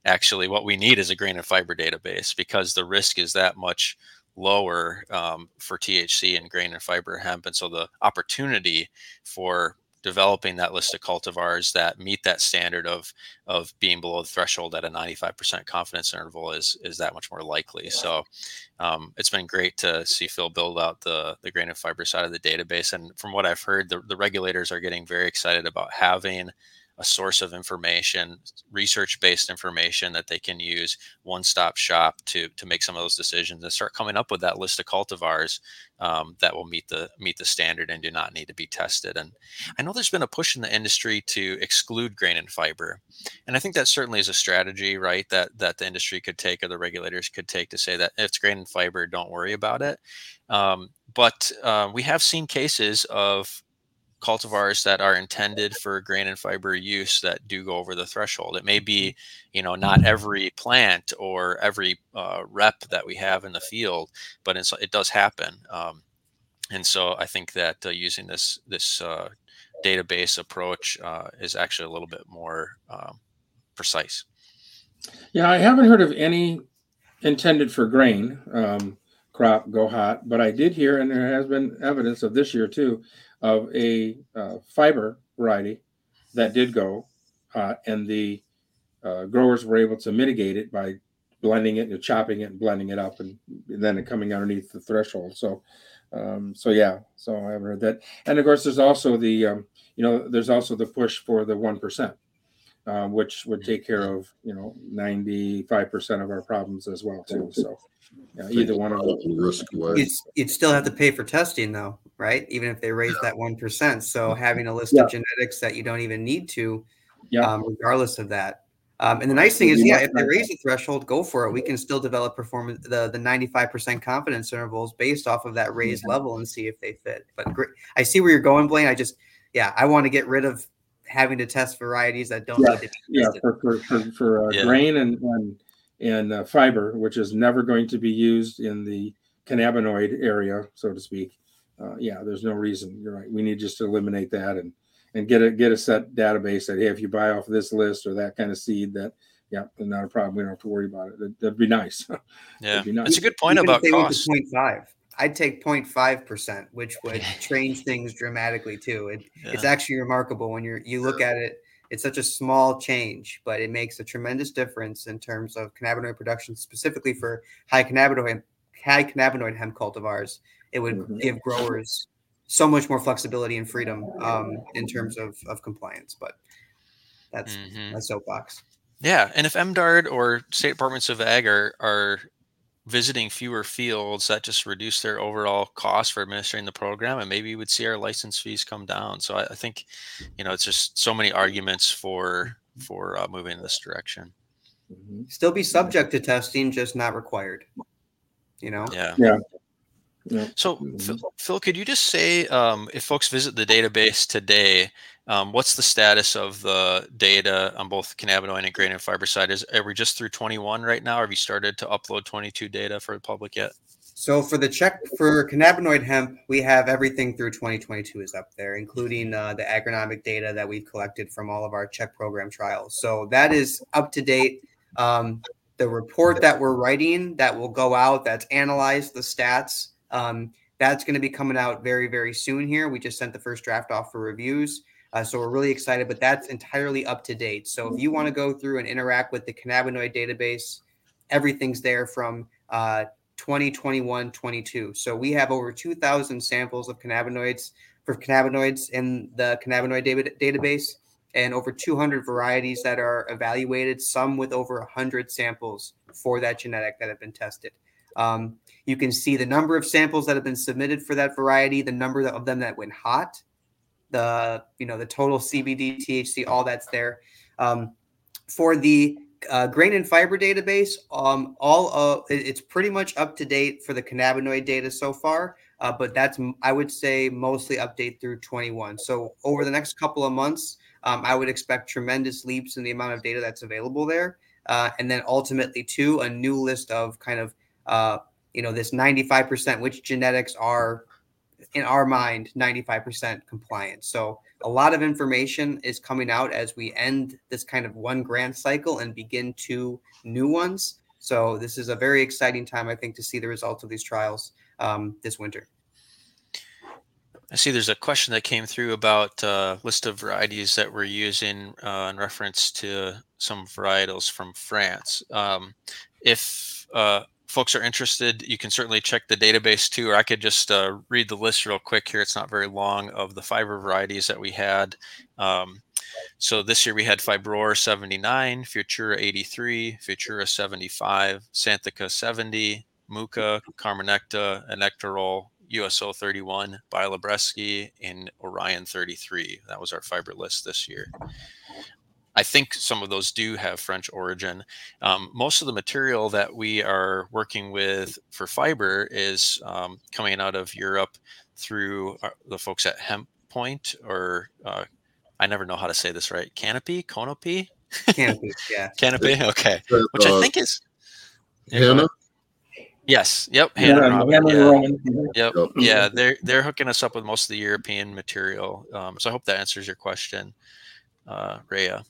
actually what we need is a grain and fiber database because the risk is that much lower um, for THC and grain and fiber hemp. And so the opportunity for developing that list of cultivars that meet that standard of of being below the threshold at a 95% confidence interval is is that much more likely. So um, it's been great to see Phil build out the the grain and fiber side of the database. And from what I've heard, the, the regulators are getting very excited about having a source of information, research based information that they can use, one stop shop to to make some of those decisions and start coming up with that list of cultivars um, that will meet the meet the standard and do not need to be tested. And I know there's been a push in the industry to exclude grain and fiber, and I think that certainly is a strategy, right? That that the industry could take or the regulators could take to say that if it's grain and fiber, don't worry about it. Um, but uh, we have seen cases of cultivars that are intended for grain and fiber use that do go over the threshold. It may be, mm-hmm. you know, not every plant or every uh, rep that we have in the field, but it does happen. Um, and so I think that uh, using this this uh, database approach uh, is actually a little bit more um, precise. Yeah, I haven't heard of any intended for grain um, crop go hot, but I did hear, and there has been evidence of this year too, of a uh, fiber variety that did go, uh, and the uh, growers were able to mitigate it by blending it and chopping it and blending it up, and, and then it coming underneath the threshold. So, um, so yeah, so I have heard that. And of course, there's also the um, you know there's also the push for the one percent. Uh, which would take care of you know 95% of our problems as well too so yeah, either one of them risk away. You'd, you'd still have to pay for testing though right? Even if they raise that one percent. So having a list yeah. of genetics that you don't even need to, yeah. Um, regardless of that. Um, and the nice thing is, yeah, if they raise the threshold, go for it. We can still develop performance the the ninety five percent confidence intervals based off of that raised yeah. level and see if they fit. But great, I see where you're going, Blaine. I just, yeah, I want to get rid of having to test varieties that don't yeah. need to be yeah for for for, for uh, yeah. grain and and, and uh, fiber, which is never going to be used in the cannabinoid area, so to speak uh, yeah, there's no reason. You're right. We need just to eliminate that and and get a get a set database that hey, if you buy off this list or that kind of seed, that yeah, not a problem. We don't have to worry about it. That, would be nice. yeah, be nice. it's a good point Even about if cost. Point five. I'd take 0.5 percent, which would change things dramatically too. It, yeah. It's actually remarkable when you're you look at it it's such a small change, but it makes a tremendous difference in terms of cannabinoid production, specifically for high cannabinoid high cannabinoid hemp cultivars. It would mm-hmm. give growers so much more flexibility and freedom um, in terms of, of compliance. But that's mm-hmm. a soapbox. Yeah, and if MDARD or state departments of ag are are visiting fewer fields, that just reduce their overall cost for administering the program, and maybe we would see our license fees come down. So I, I think, you know, it's just so many arguments for for uh, moving in this direction. Mm-hmm. Still be subject to testing, just not required. You know. Yeah. Yeah. Yeah. So, Phil, Phil, could you just say um, if folks visit the database today, um, what's the status of the data on both cannabinoid and grain and fiber side? Is are we just through 21 right now? Or have you started to upload 22 data for the public yet? So for the check for cannabinoid hemp, we have everything through 2022 is up there, including uh, the agronomic data that we've collected from all of our check program trials. So that is up to date. Um, the report that we're writing that will go out that's analyzed the stats um, that's going to be coming out very, very soon here. We just sent the first draft off for reviews. Uh, so we're really excited, but that's entirely up to date. So if you want to go through and interact with the cannabinoid database, everything's there from uh, 2021 22. So we have over 2,000 samples of cannabinoids for cannabinoids in the cannabinoid database and over 200 varieties that are evaluated, some with over 100 samples for that genetic that have been tested. Um, you can see the number of samples that have been submitted for that variety, the number of them that went hot, the you know the total CBD, THC, all that's there. Um, for the uh, grain and fiber database, um, all of it's pretty much up to date for the cannabinoid data so far. Uh, but that's I would say mostly update through 21. So over the next couple of months, um, I would expect tremendous leaps in the amount of data that's available there, uh, and then ultimately too a new list of kind of uh, you know, this 95%, which genetics are in our mind 95% compliant. So a lot of information is coming out as we end this kind of one grant cycle and begin two new ones. So this is a very exciting time, I think, to see the results of these trials um, this winter. I see there's a question that came through about uh, list of varieties that we're using uh, in reference to some varietals from France. Um, if uh, folks are interested, you can certainly check the database too, or I could just uh, read the list real quick here. It's not very long of the fiber varieties that we had. Um, so this year we had Fibror 79, Futura 83, Futura 75, Santhica 70, Muka, Carmenecta, Electorol, USO 31, Bialobrzeskie, and Orion 33. That was our fiber list this year. I think some of those do have French origin. Um, most of the material that we are working with for fiber is um, coming out of Europe through our, uh, the folks at Hemp Point, or uh, I never know how to say this right. Canopy, Canopy, Canopy, yeah, Canopy. Okay, which I uh, think is Hannah. Yes. Yep. Hannah yeah, yeah. Yep. Yeah. They're they're hooking us up with most of the European material. Um, so I hope that answers your question, uh, Rhea.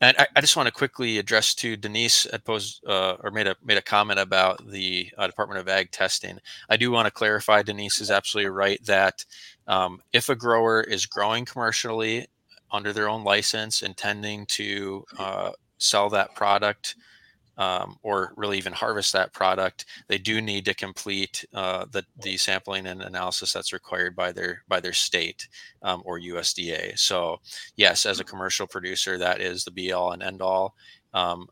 And I, I, just want to quickly address to Denise had posed uh, or made a made a comment about the uh, Department of Ag testing. I do want to clarify. Denise is absolutely right that um, if a grower is growing commercially under their own license, intending to uh, sell that product um, or really even harvest that product, they do need to complete uh, the the sampling and analysis that's required by their by their state um, or USDA. So yes, as a commercial producer, that is the be all and end all. Um,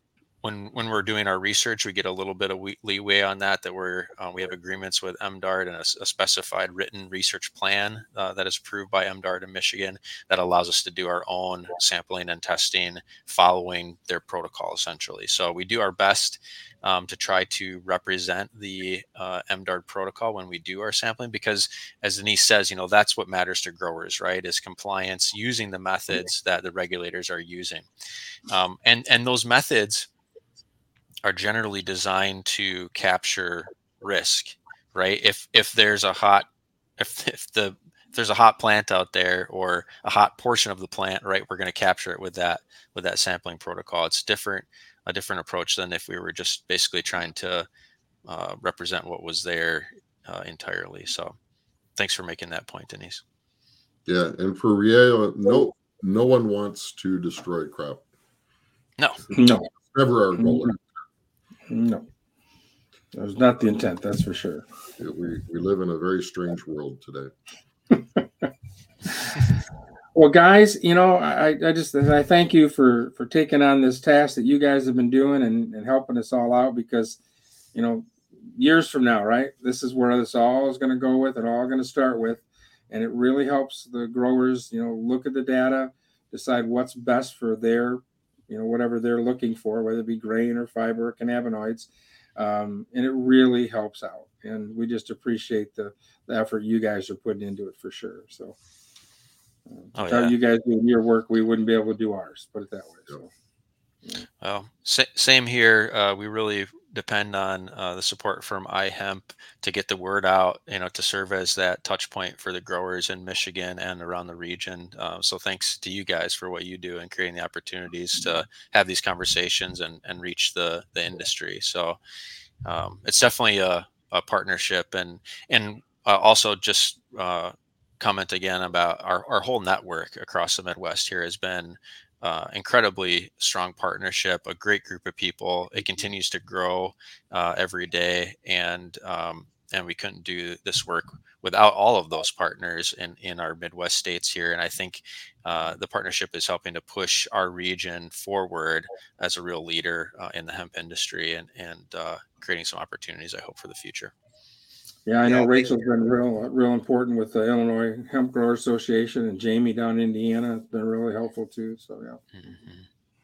when when we're doing our research, we get a little bit of leeway on that. That we're uh, we have agreements with MDARD and a, a specified written research plan uh, that is approved by MDARD in Michigan that allows us to do our own sampling and testing following their protocol essentially. So we do our best um, to try to represent the uh, MDARD protocol when we do our sampling because, as Denise says, you know that's what matters to growers, right? Is compliance using the methods that the regulators are using, um, and and those methods are generally designed to capture risk, right? If if there's a hot if, if the if there's a hot plant out there or a hot portion of the plant, right, we're going to capture it with that with that sampling protocol. It's different a different approach than if we were just basically trying to uh, represent what was there uh, entirely. So, thanks for making that point, Denise. Yeah, and for Riel, no no one wants to destroy crop. No, no, Never our goal. No. That was not the intent. That's for sure. We we live in a very strange world today. Well, guys, you know, I, I just I thank you for for taking on this task that you guys have been doing and, and helping us all out because, you know, years from now, right? This is where this all is going to go with and all going to start with, and it really helps the growers, you know, look at the data, decide what's best for their, you know, whatever they're looking for, whether it be grain or fiber or cannabinoids, um, and it really helps out. And we just appreciate the the effort you guys are putting into it for sure. So. Oh, Without yeah. you guys doing your work, we wouldn't be able to do ours. Put it that way. So, Well, sa- same here. Uh, we really depend on uh, the support from iHemp to get the word out, you know, to serve as that touch point for the growers in Michigan and around the region. Uh, so thanks to you guys for what you do and creating the opportunities to have these conversations and, and reach the, the industry. So um, it's definitely a, a partnership and, and uh, also just uh, comment again about our, our whole network across the Midwest here has been uh, incredibly strong partnership, a great group of people. It continues to grow uh, every day, and um, and we couldn't do this work without all of those partners in in our Midwest states here. And I think uh, the partnership is helping to push our region forward as a real leader uh, in the hemp industry and and uh, creating some opportunities. I hope for the future. Yeah, I know Yeah, Rachel's been real, real important with the Illinois Hemp Grower Association, and Jamie down in Indiana has been really helpful too. So yeah, Mhm.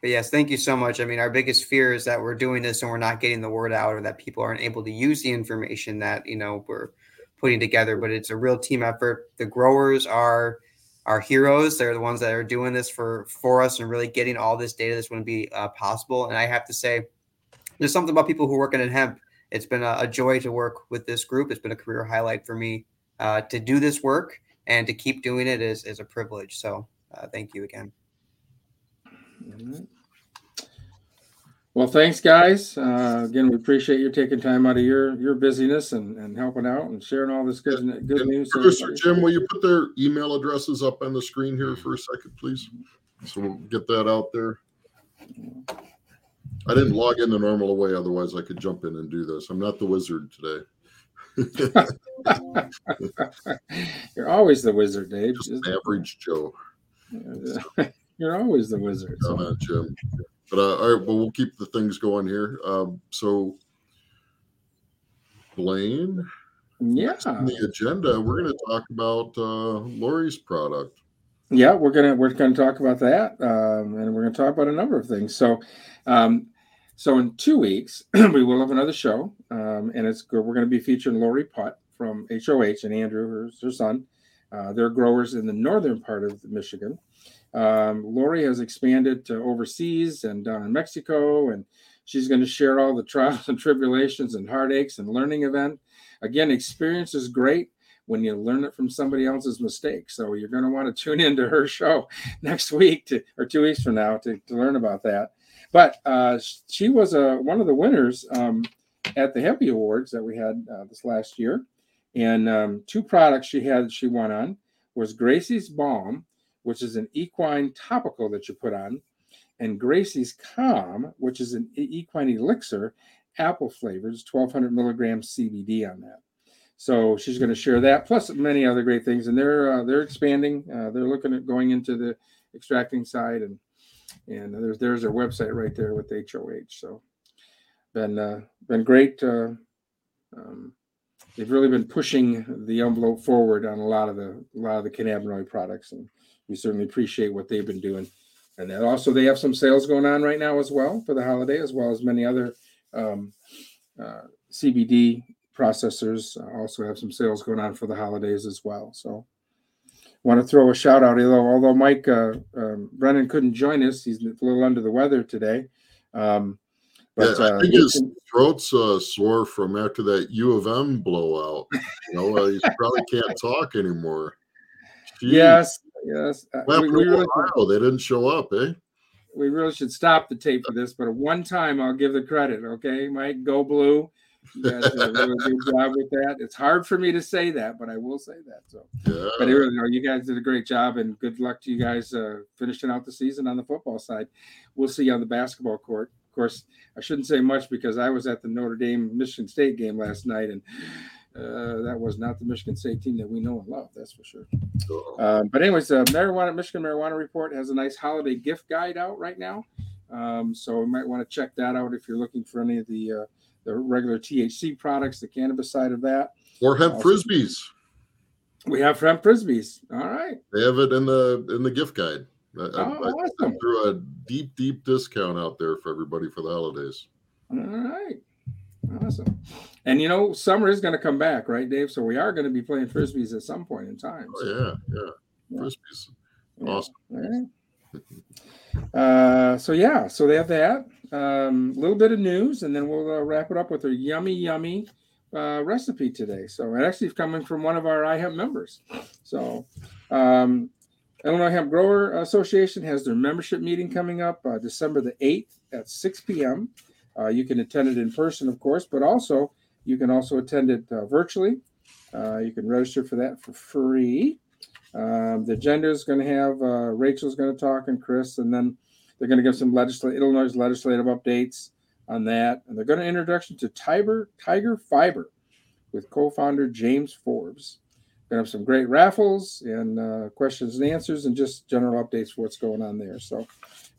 But yes, thank you so much. I mean, our biggest fear is that we're doing this and we're not getting the word out, or that people aren't able to use the information that you know we're putting together. But it's a real team effort. The growers are our heroes. They're the ones that are doing this for for us and really getting all this data. This wouldn't be uh, possible. And I have to say, there's something about people who are working in hemp. It's been a, a joy to work with this group. It's been a career highlight for me uh, to do this work and to keep doing it is is a privilege. So uh, thank you again. Alright. Well, thanks, guys. Uh, again, we appreciate you taking time out of your your busyness and, and helping out and sharing all this good good And news. Producer everybody. Jim, will you put their email addresses up on the screen here for a second, please? So we'll get that out there. I didn't log in the normal way, otherwise I could jump in and do this. I'm not the wizard today. You're always the wizard, Dave. Just an average Joe. You're always the wizard. So. on, Jim. But uh, all right, well, we'll keep the things going here. Um, so, Blaine, Yeah, on the agenda, we're going to talk about uh, Lori's product. yeah, we're gonna we're gonna talk about that, um, and we're gonna talk about a number of things. So, um, so in two weeks we will have another show, um, and it's good. We're gonna be featuring Lori Putt from HOH and Andrew, her, her son. Uh, they're growers in the northern part of Michigan. Um, Lori has expanded to overseas and down in Mexico, and she's going to share all the trials and tribulations and heartaches and learning event. Again, experience is great when you learn it from somebody else's mistakes. So you're going to want to tune into her show next week to, or two weeks from now to, to learn about that. But uh, she was a, one of the winners um, at the Hempy Awards that we had uh, this last year. And um, two products she had she won on was Gracie's Balm, which is an equine topical that you put on, and Gracie's Calm, which is an equine elixir, apple flavors, 1200 milligrams CBD on that. So she's going to share that, plus many other great things. And they're uh, they're expanding. Uh, they're looking at going into the extracting side, and and there's there's their website right there with HOH. So been uh, been great. Uh, um, they've really been pushing the envelope forward on a lot of the a lot of the cannabinoid products, and we certainly appreciate what they've been doing. And then also they have some sales going on right now as well for the holiday, as well as many other um, uh, CBD processors uh, also have some sales going on for the holidays as well. So want to throw a shout out, although although Mike uh, um, Brennan couldn't join us, he's a little under the weather today. Um, but yeah, I uh, think his throat's uh, sore from after that U of M blowout. You know, uh, he probably can't talk anymore. Jeez. yes, yes, uh, What we, we really Ohio? They didn't show up, eh? we really should stop the tape for this. But at one time, I'll give the credit. Okay, Mike, go blue. You guys did a really good job with that. It's hard for me to say that, but I will say that. So, Yeah. but it really, no, you guys did a great job, and good luck to you guys uh, finishing out the season on the football side. We'll see you on the basketball court. Of course, I shouldn't say much because I was at the Notre Dame Michigan State game last night, and uh, that was not the Michigan State team that we know and love. That's for sure. Um, but anyways, the marijuana Michigan Marijuana Report has a nice holiday gift guide out right now. Um, so you might want to check that out if you're looking for any of the uh, the regular THC products, the cannabis side of that. or hemp Awesome. Uh, frisbees. We have hemp frisbees. All right. They have it in the in the gift guide. I, I- Oh, I awesome. threw a deep, deep discount out there for everybody for the holidays. All right. Awesome. And you know, summer is going to come back, right, Dave? So we are going to be playing frisbees at some point in time. Oh, yeah, yeah. Yeah. Frisbees. Awesome. Right. Uh, so yeah, so they have that. A um, little bit of news, and then we'll uh, wrap it up with a yummy, yummy uh, recipe today. So it actually is coming from one of our iHemp members. So um, Illinois Hemp Grower Association has their membership meeting coming up uh, December the 8th at 6 p.m. Uh, you can attend it in person, of course, but also you can also attend it virtually. You can register for that for free. Um, the agenda is going to have uh, Rachel's going to talk and Chris, and then they're going to give some Illinois legislative updates on that, and they're going to introduction to Tiger Tiger Fiber with co-founder James Forbes. Going to have some great raffles and uh, questions and answers, and just general updates for what's going on there. So,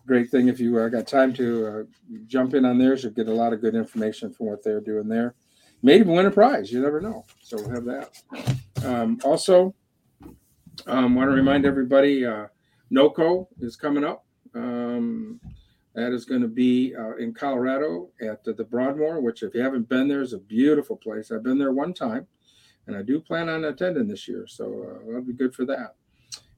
great thing if you uh, got time to uh, jump in on there, you'll get a lot of good information from what they're doing there. Maybe win a prize. You never know. So we'll have that. Um, also, um, want to remind everybody, uh, NOCO is coming up. Um, that is going to be uh, in Colorado at the, the Broadmoor, which, if you haven't been there, is a beautiful place. I've been there one time, and I do plan on attending this year, so uh, that'll be good for that.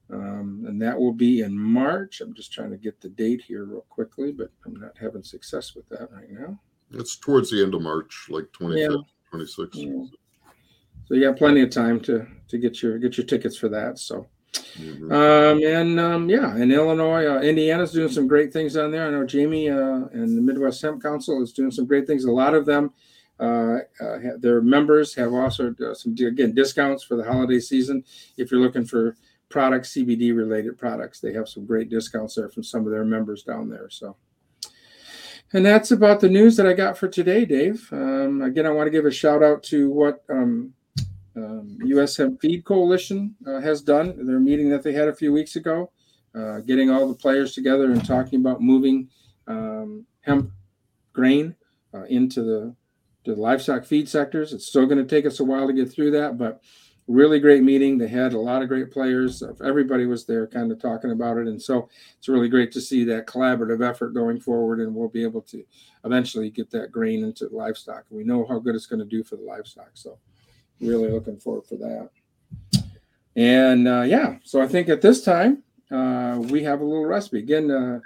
Um, and that will be in March. I'm just trying to get the date here real quickly, but I'm not having success with that right now. It's towards the end of March, like 25th, Yeah. 26th. Yeah. So you got plenty of time to to get your get your tickets for that. So. Mhm. Um, and um, yeah, in Illinois, uh, Indiana's doing some great things down there. I know Jamie uh, and the Midwest Hemp Council is doing some great things. A lot of them, uh, uh, their members have also uh, some again discounts for the holiday season. If you're looking for products, CBD related products, they have some great discounts there from some of their members down there. So. And that's about the news that I got for today, Dave. Um, again, I want to give a shout out to what um, um, U.S. Hemp Feed Coalition uh, has done. Their meeting that they had a few weeks ago, uh, getting all the players together and talking about moving um, hemp grain uh, into the the livestock feed sectors. It's still going to take us a while to get through that, but really great meeting. They had a lot of great players. Everybody was there, kind of talking about it, and so it's really great to see that collaborative effort going forward. And we'll be able to eventually get that grain into livestock. We know how good it's going to do for the livestock, so really looking forward for that. And uh, yeah, so I think at this time uh, we have a little recipe. Again, uh,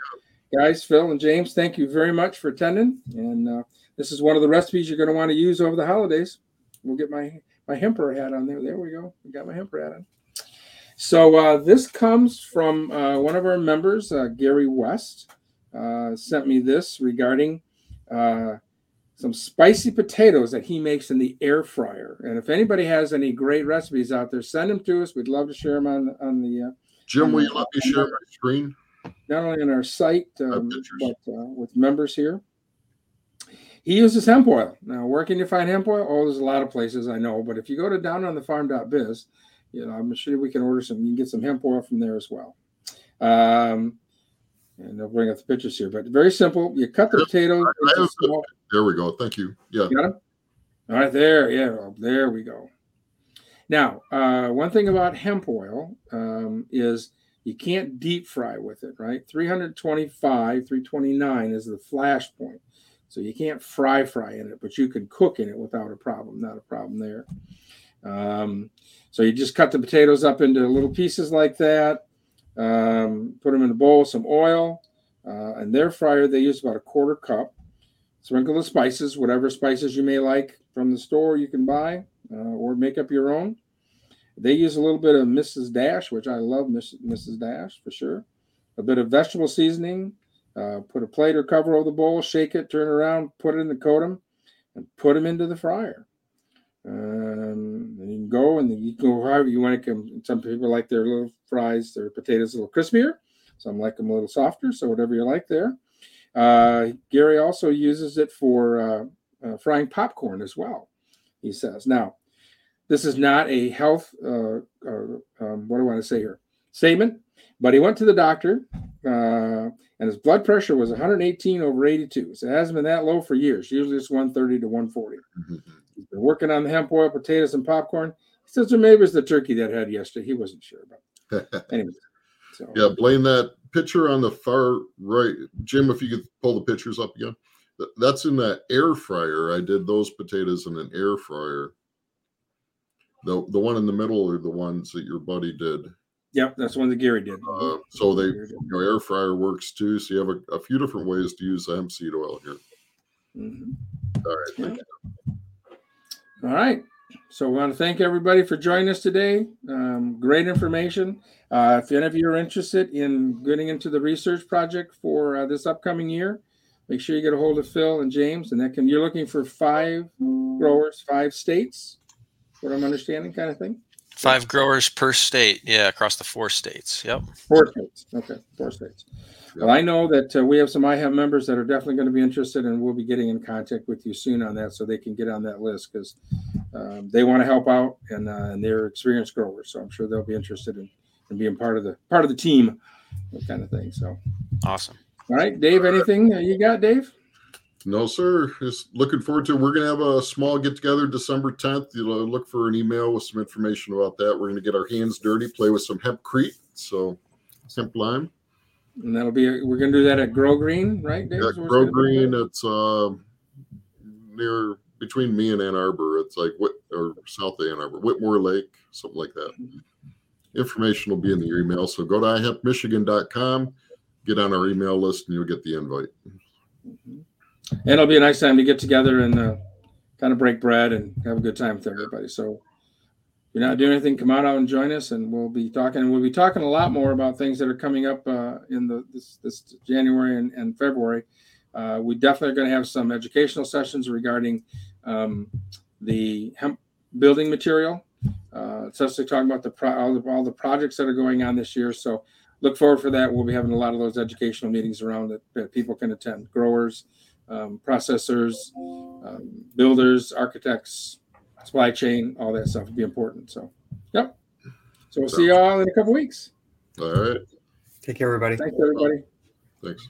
guys, Phil and James, thank you very much for attending. And uh, this is one of the recipes you're going to want to use over the holidays. We'll get my my hemper hat on there. There we go. We got my hemper hat on. So uh, this comes from uh, one of our members, Gary West, sent me this regarding some spicy potatoes that he makes in the air fryer. And if anybody has any great recipes out there, send them to us. We'd love to share them on on the uh, Jim, will you let me share my screen? not only on our site um, but uh, with members here. He uses hemp oil. Now, where can you find hemp oil? Oh, there's a lot of places I know, but if you go to down on the farm.biz, you know, I'm sure we can order some. You can get some hemp oil from there as well. Um, and they'll bring up the pictures here, but very simple. You cut the Yep, potatoes. I into have the- small- There we go. Thank you. Yeah. Got him? All right, there. Yeah, there we go. Now, uh, one thing about hemp oil um, is you can't deep fry with it, right? 325, 329 is the flash point. So you can't fry fry in it, but you can cook in it without a problem. Not a problem there. Um, so you just cut the potatoes up into little pieces like that. Um, put them in a bowl, with some oil, uh, and their fryer they use about a quarter cup sprinkle the spices, whatever spices you may like from the store you can buy uh, or make up your own. They use a little bit of Mrs. Dash, which I love Mrs. Dash for sure. A bit of vegetable seasoning. Uh, put a plate or cover over the bowl, shake it, turn it around, put it in the coat 'em. and put them into the fryer. Um, and you can go and you can go however you want to. come. Some people like their little fries, their potatoes a little crispier. Some like them a little softer. So whatever you like there. Uh, Gary also uses it for uh, uh, frying popcorn as well. He says now. This is not a health. Uh, um, what do I want to say here? Statement. But he went to the doctor, uh, and his blood pressure was 118 over 82. So it hasn't been that low for years. Usually it's 130 to 140. Mm-hmm. He's been working on the hemp oil, potatoes, and popcorn. He says, or maybe it was the turkey that had yesterday. He wasn't sure about. anyway, so yeah, blame that picture on the far right, Jim. If you could pull the pictures up again, that's in that air fryer. I did those potatoes in an air fryer. The the one in the middle are the ones that your buddy did. Yep, that's one that Gary did. Uh, so they, you know, air fryer works too. So you have a, a few different ways to use hemp seed oil here. Mm-hmm. All right. Yeah. All right. So we want to thank everybody for joining us today. Um, great information. Uh, if any of you are interested in getting into the research project for uh, this upcoming year, make sure you get a hold of Phil and James. And that can you're looking for five growers, five states. What I'm understanding, kind of thing. Five growers per state. Yeah, across the four states. Yep. Four states. Okay, four states. Well, I know that uh, we have some iHemp members that are definitely going to be interested, and we'll be getting in contact with you soon on that so they can get on that list because um, they want to help out and, uh, and they're experienced growers. So I'm sure they'll be interested in, in being part of the part of the team, that kind of thing. So awesome. All right, Dave. Anything you got, Dave? No, sir. Just looking forward to. It. We're gonna have a small get together December 10th. You'll look for an email with some information about that. We're gonna get our hands dirty, play with some hempcrete. So hemp lime. And that'll be we're gonna do that at Grow Green, right? Dave? Yeah, Grow Green. It's uh, near between me and Ann Arbor. It's like what or south of Ann Arbor, Whitmore Lake, something like that. Information will be in the email. So go to ihempmichigan.com, get on our email list, and you'll get the invite. And it'll be a nice time to get together and uh, kind of break bread and have a good time with everybody. So you're not doing anything, come out and join us, and we'll be talking. We'll be talking a lot more about things that are coming up uh, in the this, this January and, and February. Uh, we definitely are going to have some educational sessions regarding um, the hemp building material, uh, especially talking about the, pro- all the all the projects that are going on this year. So look forward for that. We'll be having a lot of those educational meetings around that, that people can attend. Growers, um, processors, um, builders, architects, supply chain, all that stuff would be important. So, yep. So we'll see you all in a couple weeks. All right. Take care, everybody. Thanks, everybody. Thanks.